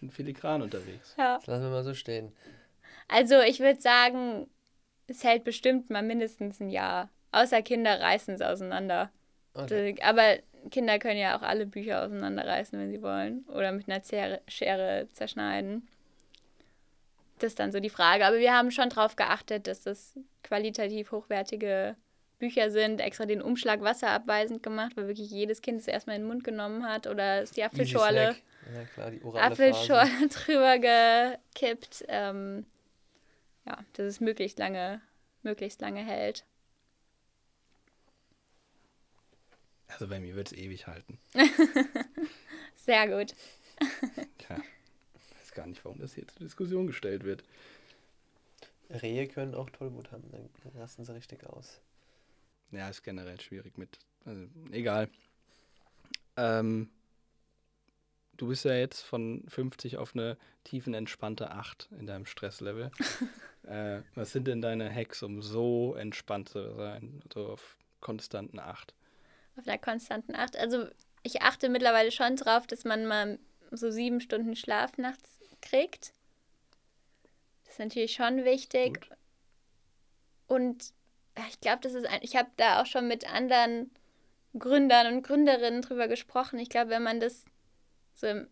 und filigran unterwegs. Ja. Das lassen wir mal so stehen. Also ich würde sagen, es hält bestimmt mal mindestens ein Jahr. Außer Kinder reißen es auseinander. Okay. Aber Kinder können ja auch alle Bücher auseinanderreißen, wenn sie wollen. Oder mit einer Schere zerschneiden. das ist dann so die Frage. Aber wir haben schon darauf geachtet, dass das qualitativ hochwertige Bücher sind, extra den Umschlag wasserabweisend gemacht, weil wirklich jedes Kind es erstmal in den Mund genommen hat oder ist die Apfelschorle, ja, klar, die Apfelschorle drüber gekippt. Ähm, ja, dass es möglichst lange, möglichst lange hält. Also bei mir wird es ewig halten. Sehr gut. Tja, weiß gar nicht, warum das hier zur Diskussion gestellt wird. Rehe können auch Tollwut haben, dann rasten sie richtig aus. Ja, ist generell schwierig mit. Also, egal. Ähm, du bist ja jetzt von 50 auf eine tiefenentspannte 8 in deinem Stresslevel. äh, was sind denn deine Hacks, um so entspannt zu sein, so auf konstanten 8? Auf einer konstanten 8. Also ich achte mittlerweile schon drauf, dass man mal so sieben Stunden Schlaf nachts kriegt. Das ist natürlich schon wichtig. Gut. Und ich glaube, das ist ein, ich habe da auch schon mit anderen Gründern und Gründerinnen drüber gesprochen. Ich glaube, wenn man das so im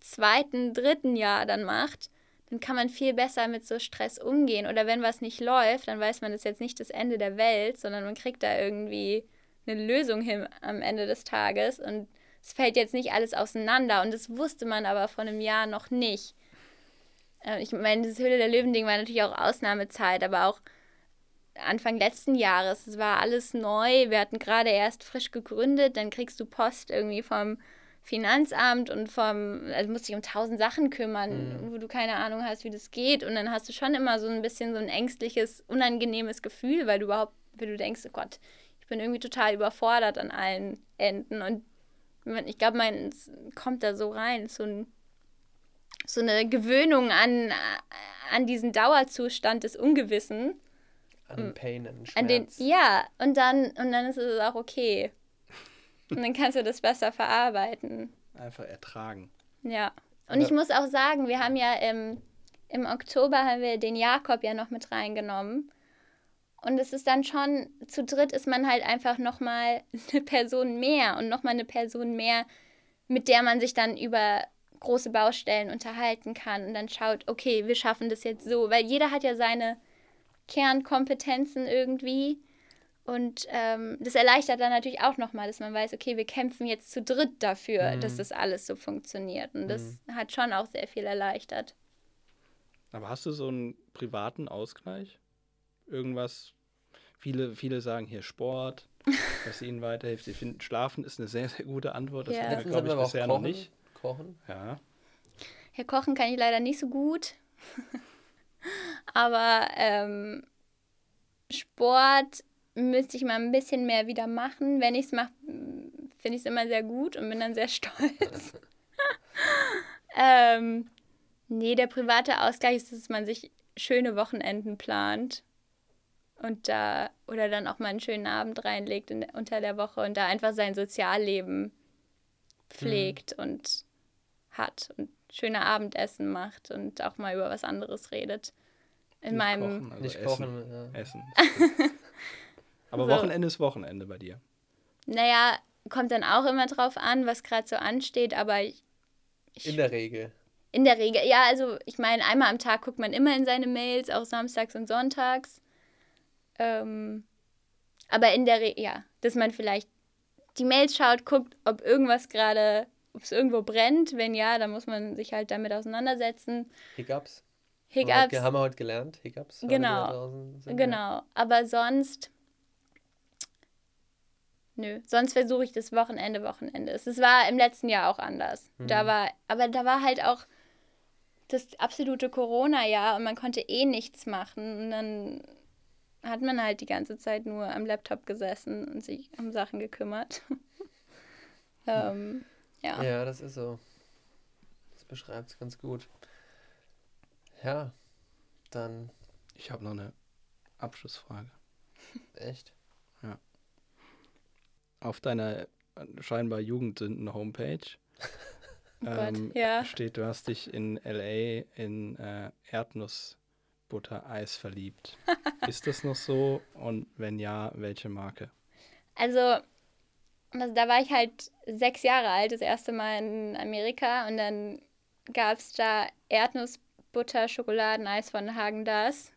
zweiten, dritten Jahr dann macht, dann kann man viel besser mit so Stress umgehen. Oder wenn was nicht läuft, dann weiß man, das ist jetzt nicht das Ende der Welt, sondern man kriegt da irgendwie eine Lösung hin am Ende des Tages. Und es fällt jetzt nicht alles auseinander. Und das wusste man aber vor einem Jahr noch nicht. Äh, ich meine, das Höhle der Löwen-Ding war natürlich auch Ausnahmezeit, aber auch Anfang letzten Jahres. Es war alles neu. Wir hatten gerade erst frisch gegründet. Dann kriegst du Post irgendwie vom Finanzamt und vom, also musst dich um tausend Sachen kümmern, mhm. wo du keine Ahnung hast, wie das geht. Und dann hast du schon immer so ein bisschen so ein ängstliches, unangenehmes Gefühl, weil du überhaupt, weil du denkst, oh Gott, bin irgendwie total überfordert an allen Enden. Und ich glaube, man kommt da so rein, so, ein, so eine Gewöhnung an, an diesen Dauerzustand des Ungewissen an den Pain, an den Schmerz. An den, ja, und dann, und dann ist es auch okay. Und dann kannst du das besser verarbeiten. Einfach ertragen. Ja. Und ich muss auch sagen, wir haben ja im, im Oktober haben wir den Jakob ja noch mit reingenommen. Und es ist dann schon, zu dritt ist man halt einfach nochmal eine Person mehr und nochmal eine Person mehr, mit der man sich dann über große Baustellen unterhalten kann und dann schaut, okay, wir schaffen das jetzt so, weil jeder hat ja seine Kernkompetenzen irgendwie. Und ähm, das erleichtert dann natürlich auch nochmal, dass man weiß, okay, wir kämpfen jetzt zu dritt dafür, mhm. dass das alles so funktioniert. Und das mhm. hat schon auch sehr viel erleichtert. Aber hast du so einen privaten Ausgleich? Irgendwas? Viele, viele sagen hier Sport, was ihnen weiterhilft. Sie finden, Schlafen ist eine sehr, sehr gute Antwort. Das ja. haben wir, glaube ich, bisher noch nicht. Kochen? Ja. Ja, kochen kann ich leider nicht so gut. Aber ähm, Sport müsste ich mal ein bisschen mehr wieder machen. Wenn ich es mache, finde ich es immer sehr gut und bin dann sehr stolz. ähm, nee, der private Ausgleich ist, dass man sich schöne Wochenenden plant und da oder dann auch mal einen schönen Abend reinlegt in, unter der Woche und da einfach sein Sozialleben pflegt mhm. und hat und schöne Abendessen macht und auch mal über was anderes redet. In nicht meinem. Kochen, also nicht essen. kochen. Ja. Essen. Aber so. Wochenende ist Wochenende bei dir. Naja, kommt dann auch immer drauf an, was gerade so ansteht, aber ich, ich, In der Regel. In der Regel, ja, also ich meine, einmal am Tag guckt man immer in seine Mails, auch samstags und sonntags. Ähm, aber in der Regel, ja, dass man vielleicht die Mails schaut, guckt, ob irgendwas gerade ob es irgendwo brennt. Wenn ja, dann muss man sich halt damit auseinandersetzen. Hiccups. Hiccups. Haben wir, heute gelernt, Hiccups. Genau. Genau. Aber sonst. Nö, sonst versuche ich das Wochenende, Wochenende. Es war im letzten Jahr auch anders. Mhm. Da war, aber da war halt auch das absolute Corona-Jahr und man konnte eh nichts machen. Und dann hat man halt die ganze Zeit nur am Laptop gesessen und sich um Sachen gekümmert. ähm, ja. Ja, das ist so. Das beschreibt es ganz gut. Ja, dann. Ich habe noch eine Abschlussfrage. Echt? Ja. Auf deiner scheinbar Jugendsünden-Homepage oh ähm, ja. steht, du hast dich in LA in äh, Erdnussbutter-Eis verliebt. ist das noch so? Und wenn ja, welche Marke? Also, also, da war ich halt sechs Jahre alt, das erste Mal in Amerika und dann gab es da Erdnussbutter Erdnuss-Butter-Schokoladeneis von Hagen Dazs.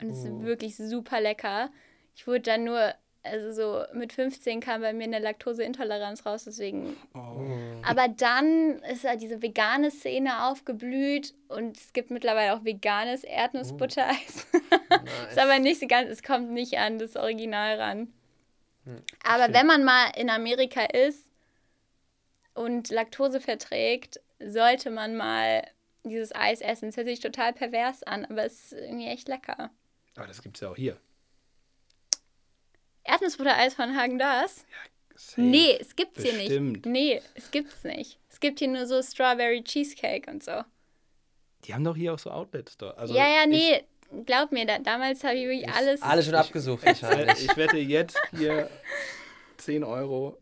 Und es ist Oh. wirklich super lecker. Ich wurde dann nur, also so mit 15 kam bei mir eine Laktoseintoleranz raus, deswegen. Oh. Aber dann ist ja diese vegane Szene aufgeblüht und es gibt mittlerweile auch veganes Erdnussbuttereis. ist aber nicht so ganz, es kommt nicht an das Original ran. Aber verstehe. wenn man mal in Amerika ist und Laktose verträgt, sollte man mal dieses Eis essen. Es hört sich total pervers an, aber es ist irgendwie echt lecker. Aber das gibt es ja auch hier. Erdnussbuttereis von Hagen Dazs? Safe. Nee, es gibt's hier nicht. Bestimmt. Nee, es gibt's nicht. Es gibt hier nur so Strawberry Cheesecake und so. Die haben doch hier auch so Outlets da. Also ja, ja, ich- nee. Glaub mir, da, damals habe ich wirklich alles. Alles schon abgesucht Ich, ich wette jetzt hier 10 Euro.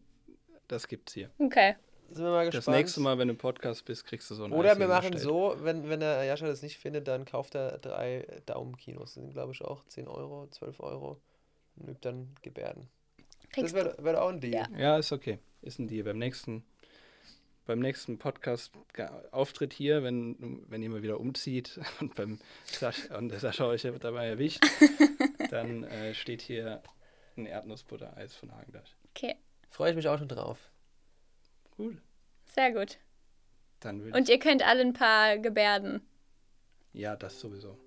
Das gibt's hier. Okay. Sind wir mal Das gespannt. nächste Mal, wenn du im Podcast bist, kriegst du so ein Oder Eis wir machen so, wenn, wenn der Jascha das nicht findet, dann kauft er drei Daumenkinos. Das sind, glaube ich, auch 10 Euro, 12 Euro. Und übt dann Gebärden. Das Kriegst wäre wär auch ein Deal. Ja. Ja, ist okay. Ist ein Deal. Beim nächsten, beim nächsten Podcast Auftritt hier, wenn, wenn ihr mal wieder umzieht und beim Sascha, und der Sascha euch dabei erwischt, dann äh, steht hier ein Erdnussbuttereis von Hagendash. Okay, Freue ich mich auch schon drauf. Gut. sehr gut. Dann Und ihr könnt alle ein paar Gebärden. ja, das sowieso.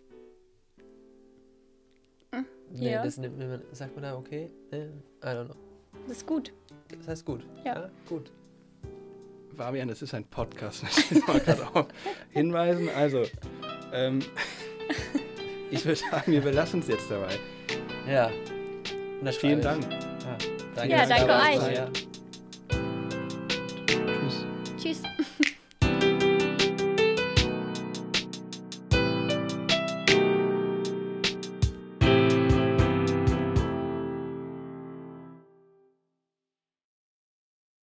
Nee, Ja. das nimmt man, sagt man da okay? Nee, I don't know. Das ist gut. Das heißt gut. Ja. gut. Fabian, das ist ein Podcast, möchte ich mal gerade auch hinweisen. Also, ähm, ich würde sagen, wir belassen es jetzt dabei. Ja. Vielen. Dank. Ja, danke, Ja, danke euch.